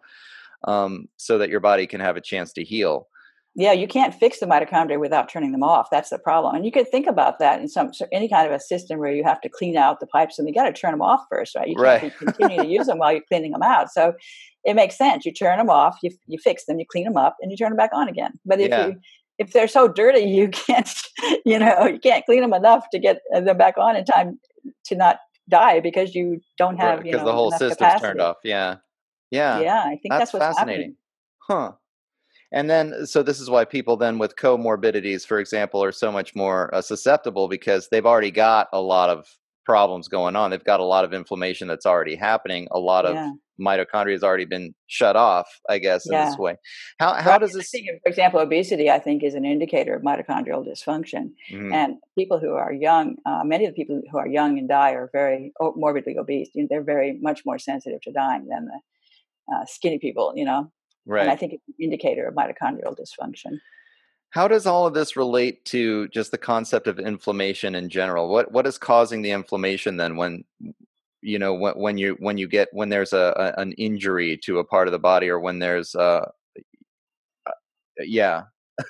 um, so that your body can have a chance to heal yeah you can't fix the mitochondria without turning them off that's the problem and you could think about that in some any kind of a system where you have to clean out the pipes and you got to turn them off first right you can't right. continue to use them while you're cleaning them out so it makes sense you turn them off you, you fix them you clean them up and you turn them back on again but if yeah. you if they're so dirty, you (laughs) can't, you know, you can't clean them enough to get uh, them back on in time to not die because you don't have because know, the whole system's capacity. turned off. Yeah, yeah, yeah. I think that's, that's fascinating, happening. huh? And then, so this is why people then with comorbidities, for example, are so much more uh, susceptible because they've already got a lot of problems going on. They've got a lot of inflammation that's already happening. A lot of yeah. mitochondria has already been shut off, I guess, yeah. in this way. How how does this? Think, for example, obesity, I think, is an indicator of mitochondrial dysfunction. Mm-hmm. And people who are young, uh, many of the people who are young and die are very morbidly obese. You know, they're very much more sensitive to dying than the uh, skinny people. You know, Right. And I think it's an indicator of mitochondrial dysfunction. How does all of this relate to just the concept of inflammation in general? What what is causing the inflammation then when you know when, when you when you get when there's a, a, an injury to a part of the body or when there's uh, uh yeah (laughs)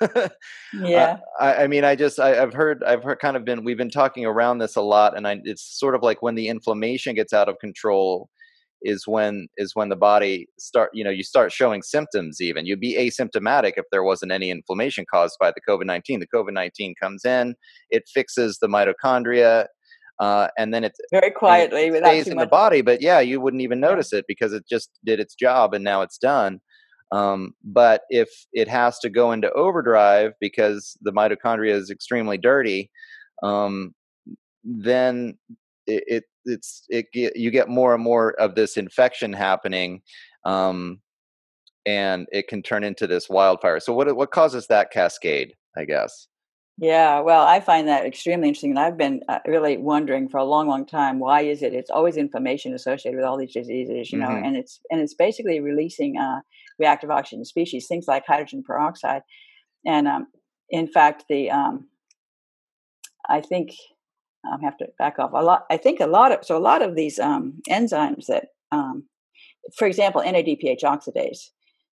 yeah uh, I, I, mean i just I, have heard i've heard kind of been we've been talking around this a lot and I, it's sort of like when the inflammation gets out of control is when is when the body start you know you start showing symptoms even. You'd be asymptomatic if there wasn't any inflammation caused by the covid-19 the covid-19 comes in it fixes the mitochondria uh, and then it very quietly it stays in the body but yeah you wouldn't even notice yeah. it because it just did its job and now it's done. Um, but if it has to go into overdrive because the mitochondria is extremely dirty um, then it, it it's it you get more and more of this infection happening um, and it can turn into this wildfire so what what causes that cascade i guess yeah well i find that extremely interesting and i've been uh, really wondering for a long long time why is it it's always inflammation associated with all these diseases you know mm-hmm. and it's and it's basically releasing uh, reactive oxygen species things like hydrogen peroxide and um, in fact the um, i think I have to back off a lot. I think a lot of so a lot of these um, enzymes that, um, for example, NADPH oxidase,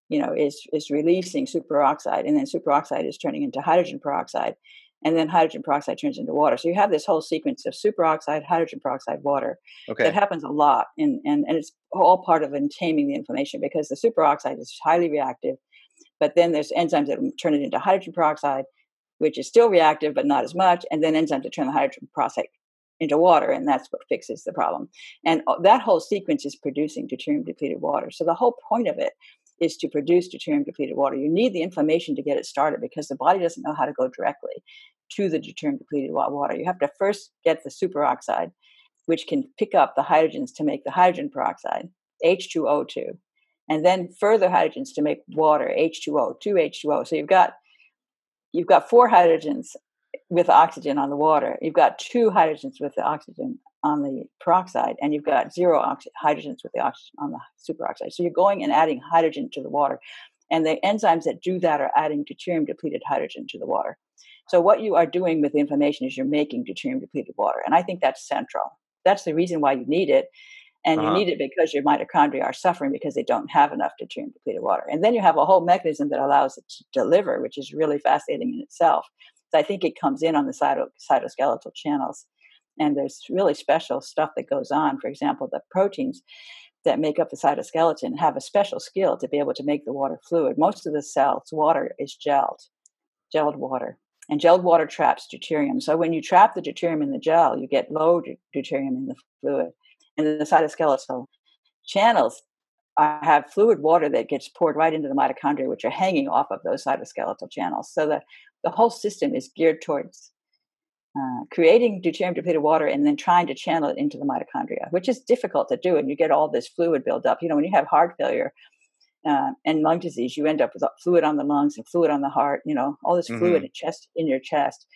you know, is is releasing superoxide, and then superoxide is turning into hydrogen peroxide, and then hydrogen peroxide turns into water. So you have this whole sequence of superoxide, hydrogen peroxide, water. Okay. That happens a lot, and and and it's all part of taming the inflammation because the superoxide is highly reactive, but then there's enzymes that turn it into hydrogen peroxide which is still reactive but not as much, and then enzyme to turn the hydrogen peroxide into water, and that's what fixes the problem. And uh, that whole sequence is producing deuterium depleted water. So the whole point of it is to produce deuterium depleted water. You need the inflammation to get it started because the body doesn't know how to go directly to the deuterium depleted water. You have to first get the superoxide, which can pick up the hydrogens to make the hydrogen peroxide, H2O2, and then further hydrogens to make water, H2O, 2H2O. So you've got you've got four hydrogens with oxygen on the water. You've got two hydrogens with the oxygen on the peroxide, and you've got zero oxy- hydrogens with the oxygen on the superoxide. So you're going and adding hydrogen to the water. And the enzymes that do that are adding deuterium depleted hydrogen to the water. So what you are doing with the inflammation is you're making deuterium depleted water. And I think that's central. That's the reason why you need it. And uh-huh. you need it because your mitochondria are suffering because they don't have enough deuterium depleted water. And then you have a whole mechanism that allows it to deliver, which is really fascinating in itself. So I think it comes in on the cyto- cytoskeletal channels. And there's really special stuff that goes on. For example, the proteins that make up the cytoskeleton have a special skill to be able to make the water fluid. Most of the cells, water is gelled, gelled water. And gelled water traps deuterium. So when you trap the deuterium in the gel, you get low deuterium in the fluid and the cytoskeletal channels have fluid water that gets poured right into the mitochondria, which are hanging off of those cytoskeletal channels. So the, the whole system is geared towards uh, creating deuterium depleted water and then trying to channel it into the mitochondria, which is difficult to do. And you get all this fluid buildup. You know, when you have heart failure uh, and lung disease, you end up with fluid on the lungs and fluid on the heart. You know, all this mm-hmm. fluid in chest in your chest.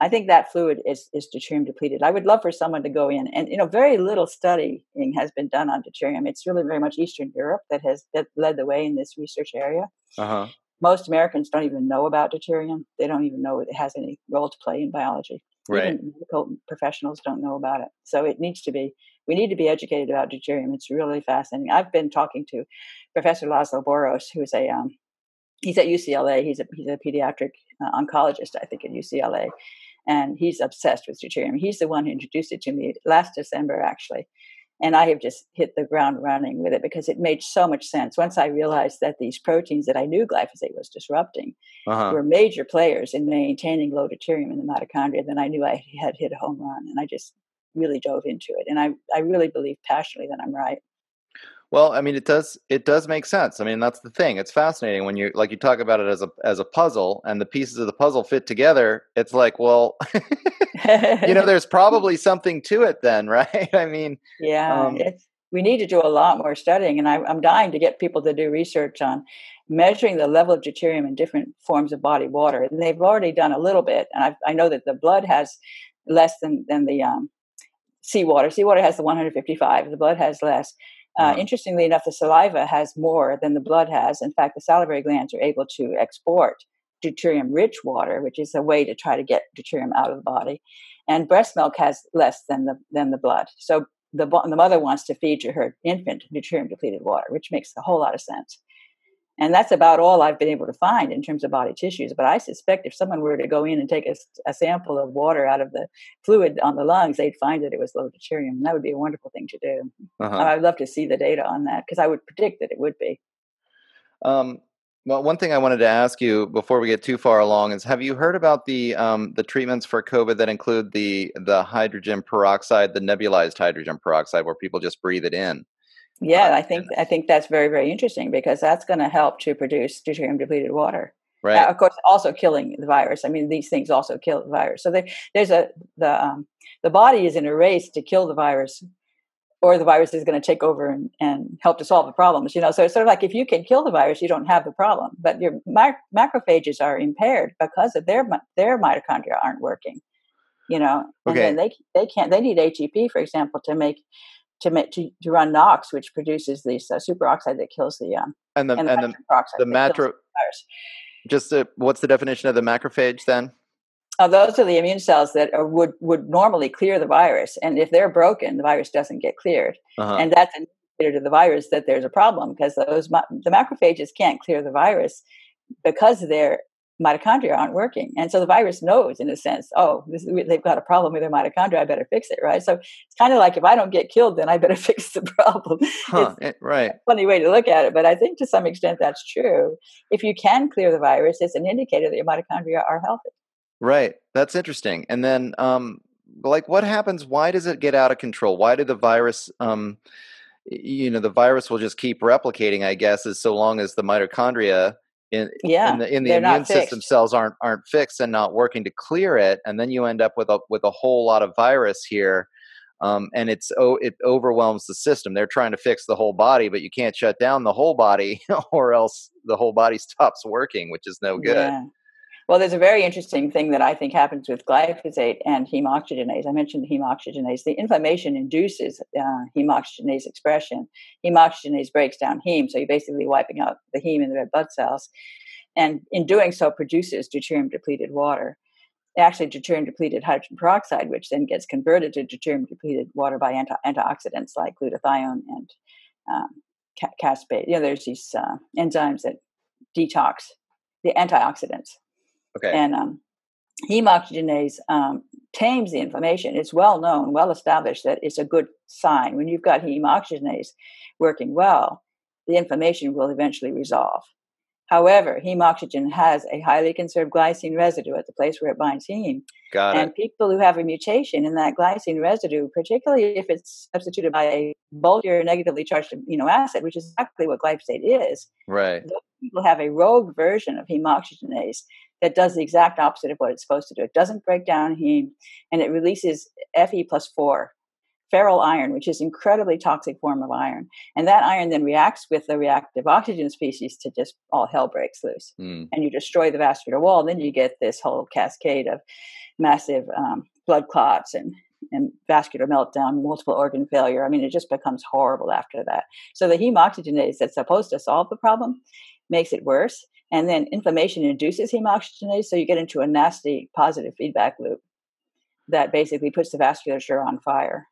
I think that fluid is is deuterium depleted. I would love for someone to go in and you know very little studying has been done on deuterium. It's really very much Eastern Europe that has that led the way in this research area. Uh-huh. Most Americans don't even know about deuterium. They don't even know it has any role to play in biology. Right. Even medical professionals don't know about it. So it needs to be. We need to be educated about deuterium. It's really fascinating. I've been talking to Professor Laszlo Boros, who's a um, he's at UCLA. He's a he's a pediatric uh, oncologist, I think, at UCLA, and he's obsessed with deuterium. He's the one who introduced it to me last December, actually. And I have just hit the ground running with it because it made so much sense. Once I realized that these proteins that I knew glyphosate was disrupting uh-huh. were major players in maintaining low deuterium in the mitochondria, then I knew I had hit a home run. And I just really dove into it. And I, I really believe passionately that I'm right. Well, I mean, it does it does make sense. I mean, that's the thing. It's fascinating when you like you talk about it as a as a puzzle, and the pieces of the puzzle fit together. It's like, well, (laughs) you know, (laughs) there's probably something to it, then, (laughs) right? I mean, yeah, um, we need to do a lot more studying, and I, I'm dying to get people to do research on measuring the level of deuterium in different forms of body water. And they've already done a little bit, and I, I know that the blood has less than than the um, seawater. Seawater has the 155. The blood has less. Uh, mm-hmm. Interestingly enough, the saliva has more than the blood has. In fact, the salivary glands are able to export deuterium rich water, which is a way to try to get deuterium out of the body. And breast milk has less than the than the blood. So the the mother wants to feed to her infant deuterium depleted water, which makes a whole lot of sense. And that's about all I've been able to find in terms of body tissues. But I suspect if someone were to go in and take a, a sample of water out of the fluid on the lungs, they'd find that it was low deuterium. And that would be a wonderful thing to do. Uh-huh. I'd love to see the data on that because I would predict that it would be. Um, well, one thing I wanted to ask you before we get too far along is: Have you heard about the um, the treatments for COVID that include the the hydrogen peroxide, the nebulized hydrogen peroxide, where people just breathe it in? Yeah, I think I think that's very very interesting because that's going to help to produce deuterium depleted water. Right. Uh, of course, also killing the virus. I mean, these things also kill the virus. So they, there's a the um, the body is in a race to kill the virus, or the virus is going to take over and, and help to solve the problems. You know, so it's sort of like if you can kill the virus, you don't have the problem. But your macrophages are impaired because of their their mitochondria aren't working. You know, and okay. they they can't. They need ATP, for example, to make to make to, to run NOx, which produces this uh, superoxide that kills the um, and the and, and the, the macro. Just the, what's the definition of the macrophage then? Oh, those are the immune cells that are, would would normally clear the virus, and if they're broken, the virus doesn't get cleared, uh-huh. and that's an indicator to the virus that there's a problem because those the macrophages can't clear the virus because they're mitochondria aren't working. And so the virus knows, in a sense, oh, this, they've got a problem with their mitochondria. I better fix it, right? So it's kind of like if I don't get killed, then I better (laughs) fix the problem. Huh, it, right. funny way to look at it, but I think to some extent that's true. If you can clear the virus, it's an indicator that your mitochondria are healthy. Right. That's interesting. And then, um, like, what happens? Why does it get out of control? Why did the virus? Um, you know, the virus will just keep replicating, I guess, as so long as the mitochondria in yeah, in the, in the immune system cells aren't aren't fixed and not working to clear it and then you end up with a with a whole lot of virus here um, and it's oh it overwhelms the system. They're trying to fix the whole body but you can't shut down the whole body (laughs) or else the whole body (laughs) stops working which is no good. Yeah. Well, there's a very interesting thing that I think happens with glyphosate and heme oxygenase. I mentioned heme oxygenase. The inflammation induces uh, heme oxygenase expression. Heme oxygenase breaks down heme, so you're basically wiping out the heme in the red blood cells. And in doing so, produces deuterium depleted water. Actually, deuterium depleted hydrogen peroxide, which then gets converted to deuterium depleted water by anti- antioxidants like glutathione and um, ca- caspase. You know, there's these uh, enzymes that detox the antioxidants Okay. And um, heme oxygenase um, tames the inflammation. It's well known, well established that it's a good sign. When you've got heme oxygenase working well, the inflammation will eventually resolve. However, heme oxygen has a highly conserved glycine residue at the place where it binds heme. Got and it. people who have a mutation in that glycine residue, particularly if it's substituted by a bulkier negatively charged amino acid, which is exactly what glyphosate is, right? People have a rogue version of heme oxygenase that does the exact opposite of what it's supposed to do. It doesn't break down heme, and it releases Fe plus four, ferryl iron, which is incredibly toxic form of iron. And that iron then reacts with the reactive oxygen species to just all hell breaks loose. Mm. And you destroy the vascular wall. And then you get this whole cascade of massive um, blood clots and, and vascular meltdown, multiple organ failure. I mean, it just becomes horrible after that. So the heme oxygenase that's supposed to solve the problem makes it worse. And then inflammation induces heme oxygenase. So you get into a nasty positive feedback loop that basically puts the vasculature on fire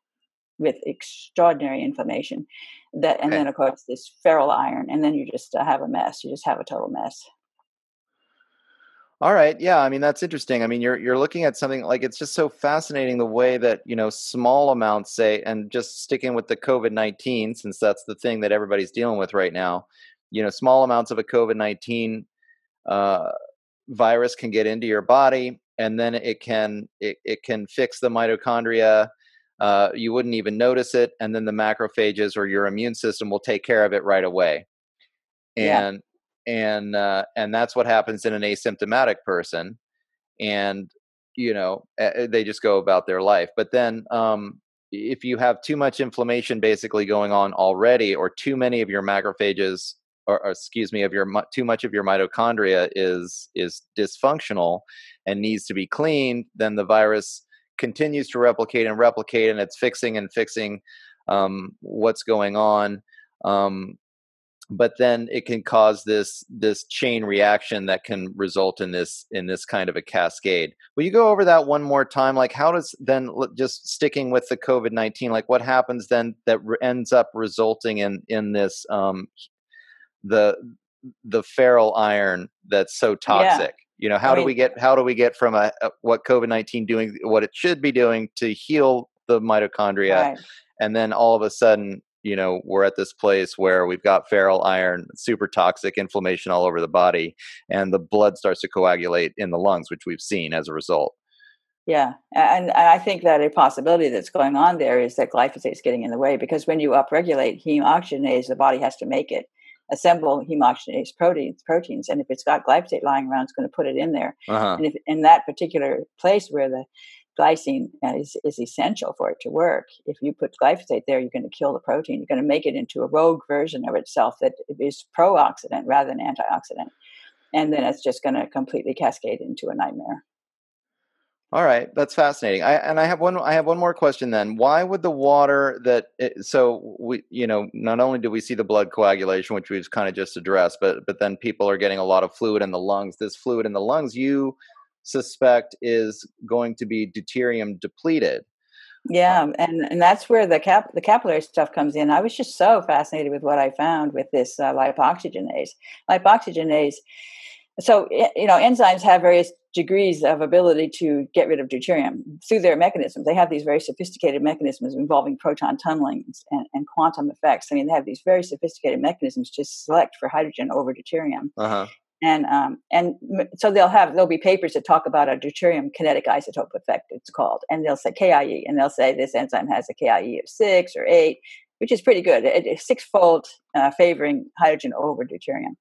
with extraordinary inflammation. That and okay. then of course this ferryl iron, and then you just uh, have a mess. You just have a total mess. All right. Yeah. I mean, that's interesting. I mean, you're you're looking at something like it's just so fascinating the way that you know small amounts say, and just sticking with the COVID nineteen, since that's the thing that everybody's dealing with right now. You know, small amounts of a COVID nineteen uh, virus can get into your body, and then it can it, it can fix the mitochondria. Uh, you wouldn't even notice it, and then the macrophages or your immune system will take care of it right away. And yeah and uh, and that's what happens in an asymptomatic person and you know they just go about their life but then um, if you have too much inflammation basically going on already or too many of your macrophages or, or, excuse me of your too much of your mitochondria is is dysfunctional and needs to be cleaned then the virus continues to replicate and replicate and it's fixing and fixing um, what's going on um, but then it can cause this this chain reaction that can result in this in this kind of a cascade. Will you go over that one more time? Like how does then just sticking with the covid-19 like what happens then that ends up resulting in in this um the the ferryl iron that's so toxic yeah. you know how I mean, do we get how do we get from a, a what covid-19 doing what it should be doing to heal the mitochondria right. and then all of a sudden you know we're at this place where we've got ferryl iron super toxic inflammation all over the body and the blood starts to coagulate in the lungs which we've seen as a result yeah and, and i think that a possibility that's going on there is that glyphosate is getting in the way because when you upregulate heme oxygenase the body has to make it assemble oxygenase proteins proteins and if it's got glyphosate lying around it's going to put it in there uh-huh. and if in that particular place where the glycine is, is essential for it to work. If you put glyphosate there, you're going to kill the protein. You're going to make it into a rogue version of itself that is pro-oxidant rather than antioxidant. And then it's just going to completely cascade into a nightmare. All right, that's fascinating. I, and I have one. I have one more question. Then, why would the water that? It, so we, you know, not only do we see the blood coagulation, which we've kind of just addressed, but but then people are getting a lot of fluid in the lungs. This fluid in the lungs, you suspect is going to be deuterium depleted. Yeah, and and that's where the cap the capillary stuff comes in. I was just so fascinated with what I found with this uh, lipoxygenase. Lipoxygenase. So you know, enzymes have various degrees of ability to get rid of deuterium through their mechanisms. They have these very sophisticated mechanisms involving proton tunneling and, and quantum effects. I mean, they have these very sophisticated mechanisms to select for hydrogen over deuterium. Uh-huh and um, and so they'll have there'll be papers that talk about a deuterium kinetic isotope effect it's called and they'll say KIE and they'll say this enzyme has a KIE of six or eight which is pretty good it, it's sixfold uh, favoring hydrogen over deuterium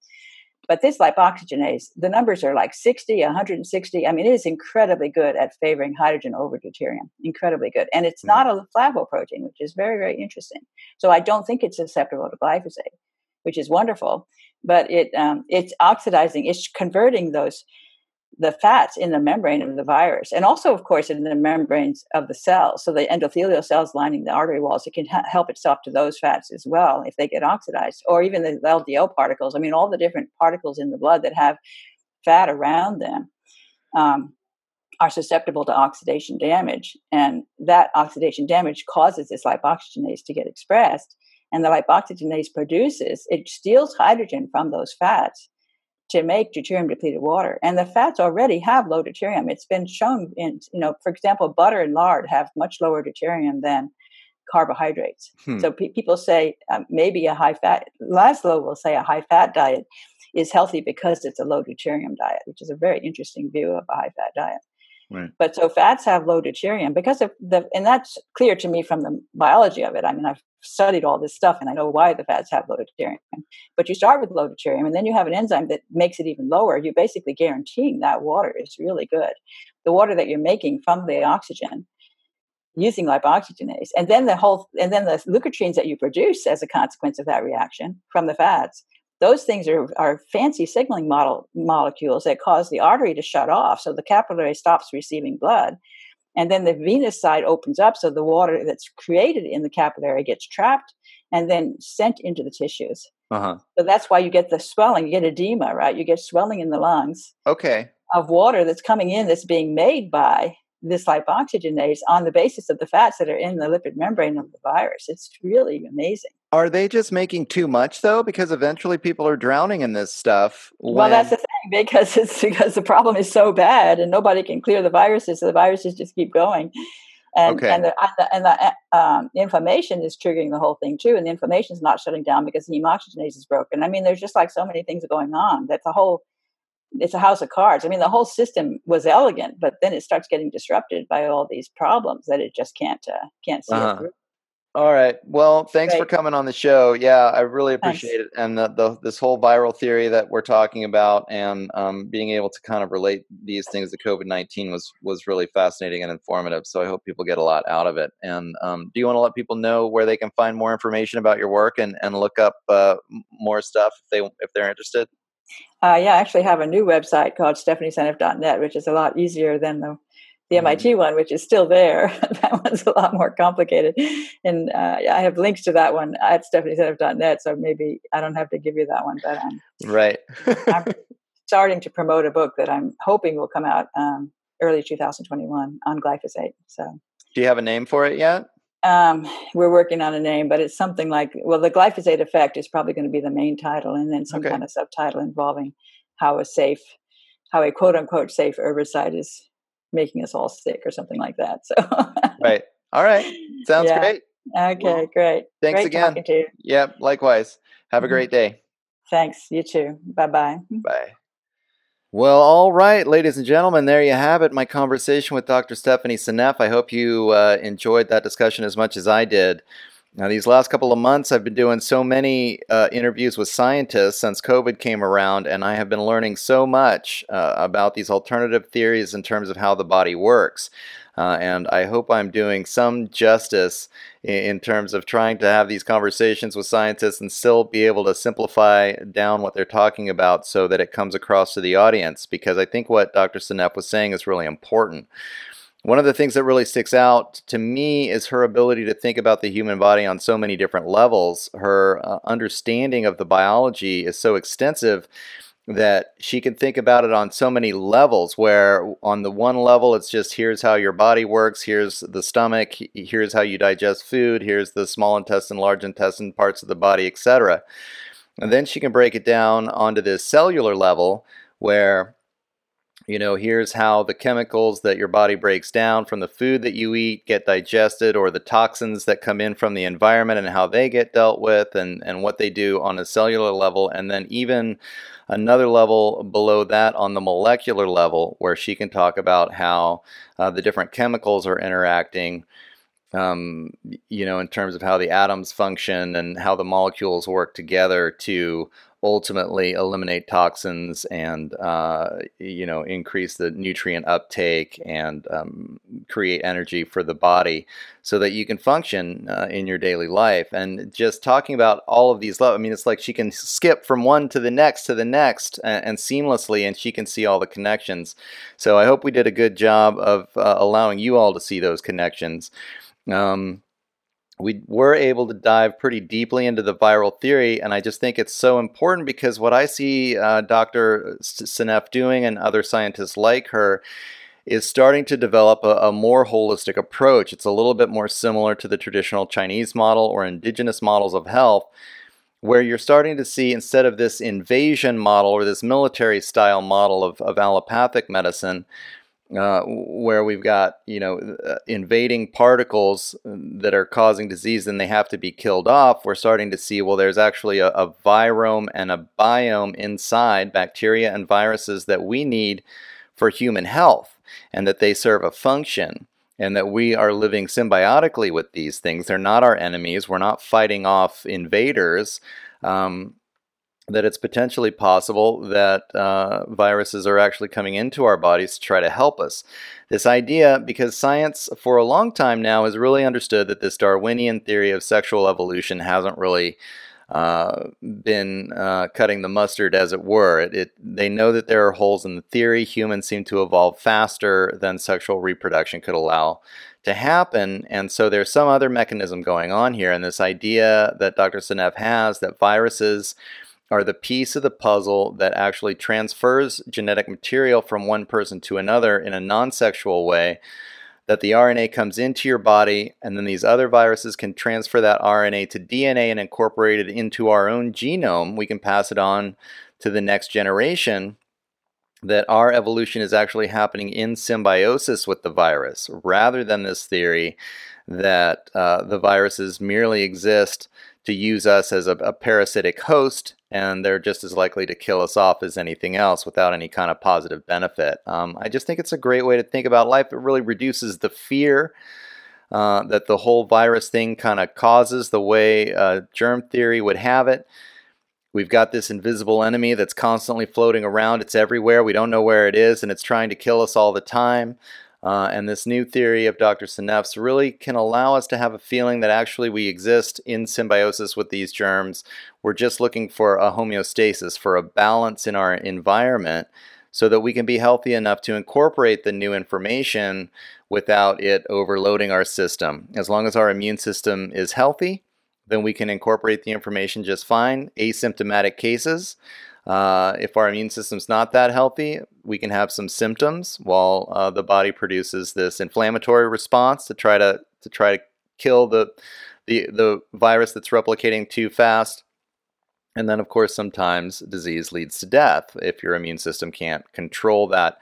but this lipoxygenase the numbers are like 60 160 I mean it is incredibly good at favoring hydrogen over deuterium. Incredibly good. And it's not a flavoprotein which is very very interesting. So I don't think it's susceptible to glyphosate which is wonderful. But it um, it's oxidizing it's converting those the fats in the membrane of the virus and also of course in the membranes of the cells. So the endothelial cells lining the artery walls it can ha- help itself to those fats as well if they get oxidized or even the ldl particles. I mean all the different particles in the blood that have fat around them um, are susceptible to oxidation damage. And that oxidation damage causes this lipoxygenase to get expressed. And the lipoxygenase produces, it steals hydrogen from those fats to make deuterium depleted water. And the fats already have low deuterium. It's been shown in, you know, for example, butter and lard have much lower deuterium than carbohydrates. Hmm. So pe- people say um, maybe a high fat, Laszlo will say a high fat diet is healthy because it's a low deuterium diet, which is a very interesting view of a high fat diet. Right. But so fats have low deuterium because of the, and that's clear to me from the biology of it. I mean, I've studied all this stuff and I know why the fats have low deuterium. But you start with low deuterium and then you have an enzyme that makes it even lower. You're basically guaranteeing that water is really good. The water that you're making from the oxygen using lipoxygenase. And then the whole, and then the leukotrienes that you produce as a consequence of that reaction from the fats those things are, are fancy signaling model, molecules that cause the artery to shut off so the capillary stops receiving blood and then the venous side opens up so the water that's created in the capillary gets trapped and then sent into the tissues uh-huh. so that's why you get the swelling you get edema right you get swelling in the lungs okay of water that's coming in that's being made by this lipoxygenase on the basis of the fats that are in the lipid membrane of the virus. It's really amazing. Are they just making too much though? Because eventually people are drowning in this stuff. When... Well, that's the thing. because it's (laughs) because the problem is so bad and nobody can clear the viruses, so the viruses just keep going. And Okay. and the, and the uh, um, inflammation is triggering the whole thing too, and the inflammation is not shutting down because the hemoxygenase is broken. I mean, there's just like so many things going on. That's a whole. It's a house of cards. I mean, the whole system was elegant, but then it starts getting disrupted by all these problems that it just can't uh, can't see Uh-huh. through. All right. Well, thanks for coming on the show. Yeah, I really Thanks. appreciate it. And the, the this whole viral theory that we're talking about, and um, being able to kind of relate these things to COVID nineteen was was really fascinating and informative. So I hope people get a lot out of it. And um, do you want to let people know where they can find more information about your work and, and look up uh, more stuff if they if they're interested? Uh, yeah, I actually have a new website called stephanieseneff.net, which is a lot easier than the, the. MIT one, which is still there. (laughs) that one's a lot more complicated. And uh, I have links to that one at stephanieseneff.net, so maybe I don't have to give you that one. But I'm Right. I'm (laughs) starting to promote a book that I'm hoping will come out um, early 2021 on glyphosate. So do you have a name for it yet? um, we're working on a name, but it's something like, well, the glyphosate effect is probably going to be the main title, and then some Okay. kind of subtitle involving how a safe, how a quote unquote safe herbicide is making us all sick or something like that. So, Right. All right. (laughs) Sounds Yeah. great. okay, Well, great. Thanks great again. talking to you. Yep. Likewise. Have a Mhm. great day. Thanks. You too. Bye bye. (laughs) Bye. Well, all right, ladies and gentlemen, there you have it. My conversation with Dr. Stephanie Seneff. I hope you uh, enjoyed that discussion as much as I did. Now, these last couple of months, I've been doing so many uh, interviews with scientists since COVID came around, and I have been learning so much uh, about these alternative theories in terms of how the body works. Uh, and I hope I'm doing some justice in, in terms of trying to have these conversations with scientists and still be able to simplify down what they're talking about so that it comes across to the audience. Because I think what Dr. Seneff was saying is really important. One of the things that really sticks out to me is her ability to think about the human body on so many different levels. Her uh, understanding of the biology is so extensive that she can think about it on so many levels where on the one level it's just here's how your body works. Here's the stomach. Here's how you digest food. Here's the small intestine large intestine parts of the body etc and then she can break it down onto this cellular level where you know, here's how the chemicals that your body breaks down from the food that you eat get digested, or the toxins that come in from the environment and how they get dealt with, and, and what they do on a cellular level. And then, even another level below that on the molecular level, where she can talk about how uh, the different chemicals are interacting. Um, you know, in terms of how the atoms function and how the molecules work together to ultimately eliminate toxins and uh, you know increase the nutrient uptake and um, create energy for the body so that you can function uh, in your daily life. And just talking about all of these levels i mean it's like she can skip from one to the next to the next and, and seamlessly and she can see all the connections. So i hope we did a good job of uh, allowing you all to see those connections. Um, we were able to dive pretty deeply into the viral theory, and I just think it's so important because what I see uh, Dr. Seneff doing and other scientists like her is starting to develop a, a, more holistic approach. It's a little bit more similar to the traditional Chinese model or indigenous models of health, where you're starting to see instead of this invasion model or this military style model of, of allopathic medicine, uh, where we've got you know uh, invading particles that are causing disease and they have to be killed off we're starting to see well there's actually a, a virome and a biome inside bacteria and viruses that we need for human health and that they serve a function and that we are living symbiotically with these things. They're not our enemies. We're not fighting off invaders. Um, that it's potentially possible that uh, viruses are actually coming into our bodies to try to help us. This idea, because science for a long time now has really understood that this Darwinian theory of sexual evolution hasn't really uh, been uh, cutting the mustard, as it were. It, it, they know that there are holes in the theory. Humans seem to evolve faster than sexual reproduction could allow to happen. And so there's some other mechanism going on here. And this idea that Dr. Seneff has that viruses are the piece of the puzzle that actually transfers genetic material from one person to another in a non sexual way. That the RNA comes into your body, and then these other viruses can transfer that RNA to DNA and incorporate it into our own genome. We can pass it on to the next generation. that our evolution is actually happening in symbiosis with the virus, rather than this theory that uh, the viruses merely exist to use us as a, a, parasitic host and they're just as likely to kill us off as anything else without any kind of positive benefit. Um, I just think it's a great way to think about life. It really reduces the fear. Uh, that the whole virus thing kind of causes the way uh, germ theory would have it. We've got this invisible enemy that's constantly floating around. It's everywhere. We don't know where it is, and it's trying to kill us all the time. Uh, and this new theory of Dr. Seneff's really can allow us to have a feeling that actually we exist in symbiosis with these germs. We're just looking for a homeostasis, for a balance in our environment, so that we can be healthy enough to incorporate the new information without it overloading our system. As long as our immune system is healthy, then we can incorporate the information just fine. Asymptomatic cases, uh, if our immune system's not that healthy, we can have some symptoms while uh, the body produces this inflammatory response to try to to try to kill the the the virus that's replicating too fast. And then, of course, sometimes disease leads to death if your immune system can't control that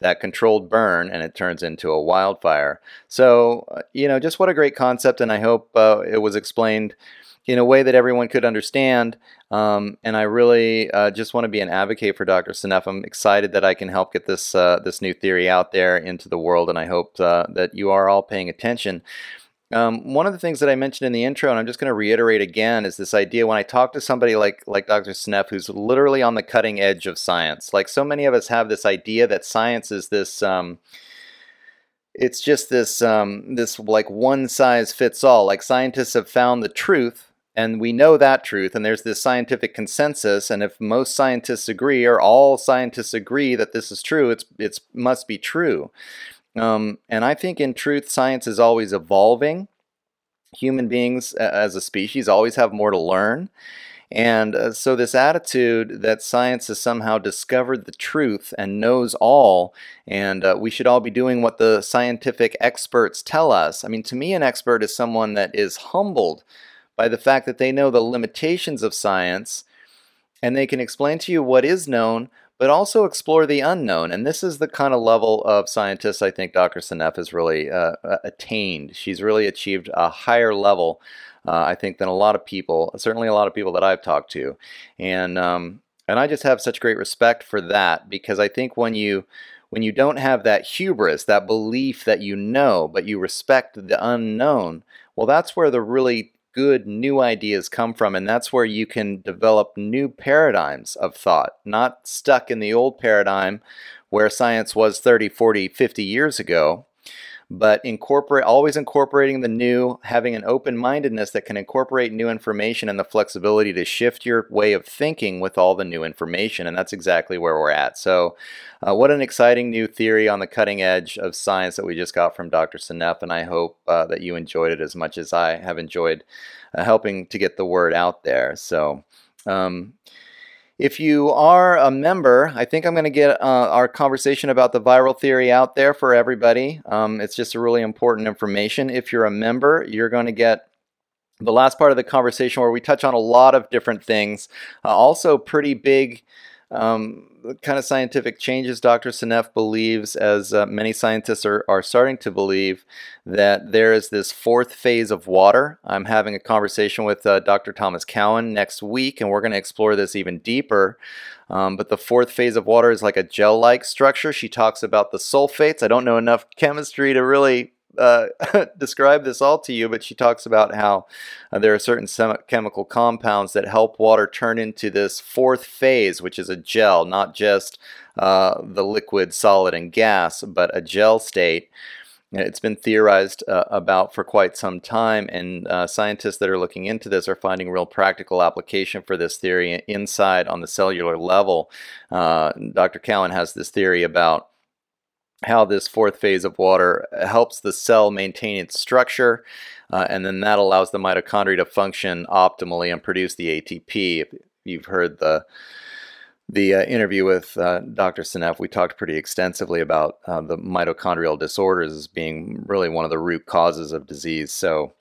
that controlled burn and it turns into a wildfire. So, uh, you know, just what a great concept, and I hope uh, it was explained in a way that everyone could understand. Um, and I really uh, just want to be an advocate for Dr. Seneff. I'm excited that I can help get this uh, this new theory out there into the world, and I hope uh, that you are all paying attention. Um, one of the things that I mentioned in the intro, and I'm just going to reiterate again, is this idea when I talk to somebody like like Dr. Seneff, who's literally on the cutting edge of science. Like so many of us have this idea that science is this. Um, it's just this um, this like one size fits all. Like scientists have found the truth, and we know that truth, and there's this scientific consensus. And if most scientists agree, or all scientists agree that this is true, it's it must be true. Um, and I think in truth, science is always evolving. Human beings, as a species, always have more to learn. And uh, so, this attitude that science has somehow discovered the truth and knows all, and uh, we should all be doing what the scientific experts tell us. I mean, to me, an expert is someone that is humbled by the fact that they know the limitations of science and they can explain to you what is known, but also explore the unknown. And this is the kind of level of scientists I think Dr. Seneff has really uh, uh, attained. She's really achieved a higher level, uh, I think, than a lot of people, certainly a lot of people that I've talked to. And, um, and I just have such great respect for that because I think when you when you don't have that hubris, that belief that you know, but you respect the unknown, well, that's where the really good new ideas come from. And that's where you can develop new paradigms of thought, not stuck in the old paradigm where science was 30, 40, 50 years ago, but incorporate always incorporating the new, having an open-mindedness that can incorporate new information and the flexibility to shift your way of thinking with all the new information, and that's exactly where we're at. So, uh, what an exciting new theory on the cutting edge of science that we just got from Dr. Seneff, and I hope uh, that you enjoyed it as much as I have enjoyed uh, helping to get the word out there. So. Um, if you are a member, I think I'm going to get uh, our conversation about the viral theory out there for everybody. Um, it's just a really important information. If you're a member, you're going to get the last part of the conversation where we touch on a lot of different things. Uh, also, pretty big um, kind of scientific changes Dr. Seneff believes, as uh, many scientists are, are starting to believe, that there is this fourth phase of water. I'm having a conversation with uh, Dr. Thomas Cowan next week, and we're going to explore this even deeper. Um, but the fourth phase of water is like a gel like structure. She talks about the sulfates. I don't know enough chemistry to really uh, (laughs) describe this all to you, but she talks about how uh, there are certain sem- chemical compounds that help water turn into this fourth phase, which is a gel, not just uh, the liquid, solid, and gas, but a gel state. It's been theorized uh, about for quite some time, and uh, scientists that are looking into this are finding real practical application for this theory inside on the cellular level. Dr. Cowan has this theory about how this fourth phase of water helps the cell maintain its structure, uh, and then that allows the mitochondria to function optimally and produce the ATP. If you've heard the the uh, interview with uh, Dr. Seneff, we talked pretty extensively about uh, the mitochondrial disorders as being really one of the root causes of disease. So,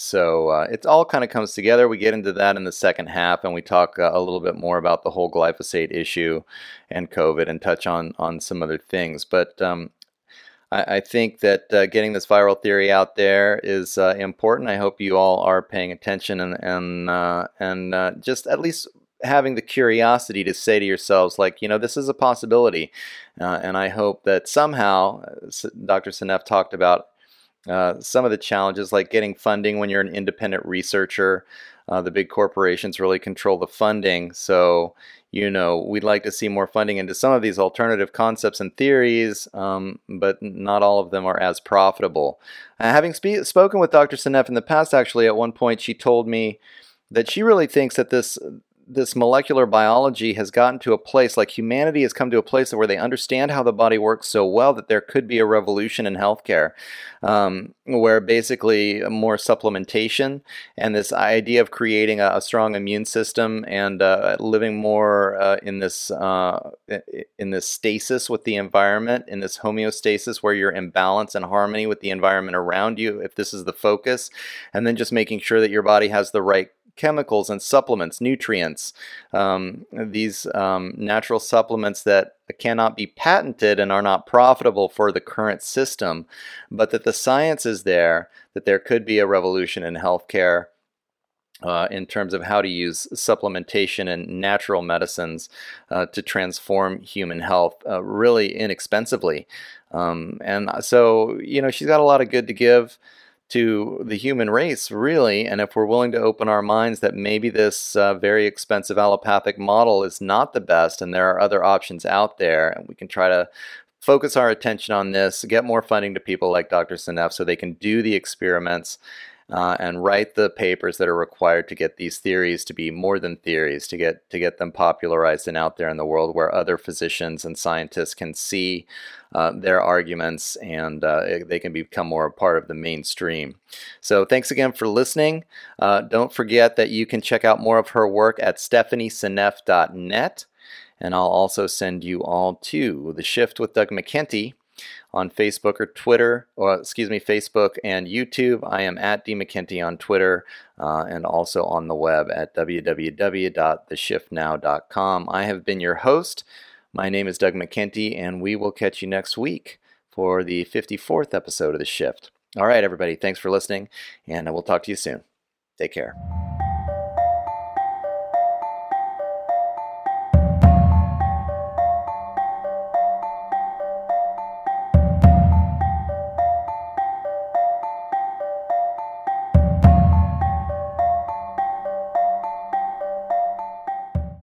so uh, it all kind of comes together. We get into that in the second half, and we talk uh, a little bit more about the whole glyphosate issue and COVID, and touch on on some other things. But um, I, I, think that uh, getting this viral theory out there is uh, important. I hope you all are paying attention and and uh, and uh, just at least having the curiosity to say to yourselves, like, you know, this is a possibility. and I hope that somehow, Dr. Seneff talked about uh, some of the challenges, like getting funding when you're an independent researcher, uh, the big corporations really control the funding. So, you know, we'd like to see more funding into some of these alternative concepts and theories, um, but not all of them are as profitable. Uh, having spe- spoken with Dr. Seneff in the past, actually, at one point she told me that she really thinks that this this molecular biology has gotten to a place, like humanity has come to a place where they understand how the body works so well that there could be a revolution in healthcare, um, where basically more supplementation and this idea of creating a, a strong immune system and uh, living more uh, in this uh, in this stasis with the environment, in this homeostasis where you're in balance and harmony with the environment around you, if this is the focus, and then just making sure that your body has the right chemicals and supplements, nutrients, um, these um, natural supplements that cannot be patented and are not profitable for the current system, but that the science is there, that there could be a revolution in healthcare. Uh, in terms of how to use supplementation and natural medicines uh, to transform human health uh, really inexpensively. Um, and so, you know, she's got a lot of good to give to the human race, really. And if we're willing to open our minds that maybe this uh, very expensive allopathic model is not the best and there are other options out there, and we can try to focus our attention on this, get more funding to people like Dr. Seneff so they can do the experiments uh, and write the papers that are required to get these theories to be more than theories, to get to get them popularized and out there in the world where other physicians and scientists can see uh, their arguments and uh, they can become more a part of the mainstream. So thanks again for listening. Uh, don't forget that you can check out more of her work at stephanieseneff.net. And I'll also send you all to The Shift with Doug McKenty on Facebook or Twitter, or excuse me, Facebook and YouTube. I am at D McKenty on Twitter uh, and also on the web at www.theshiftnow.com. I have been your host. My name is Doug McKenty, and we will catch you next week for the 54th episode of The Shift. All right, everybody, thanks for listening, and I will talk to you soon. Take care.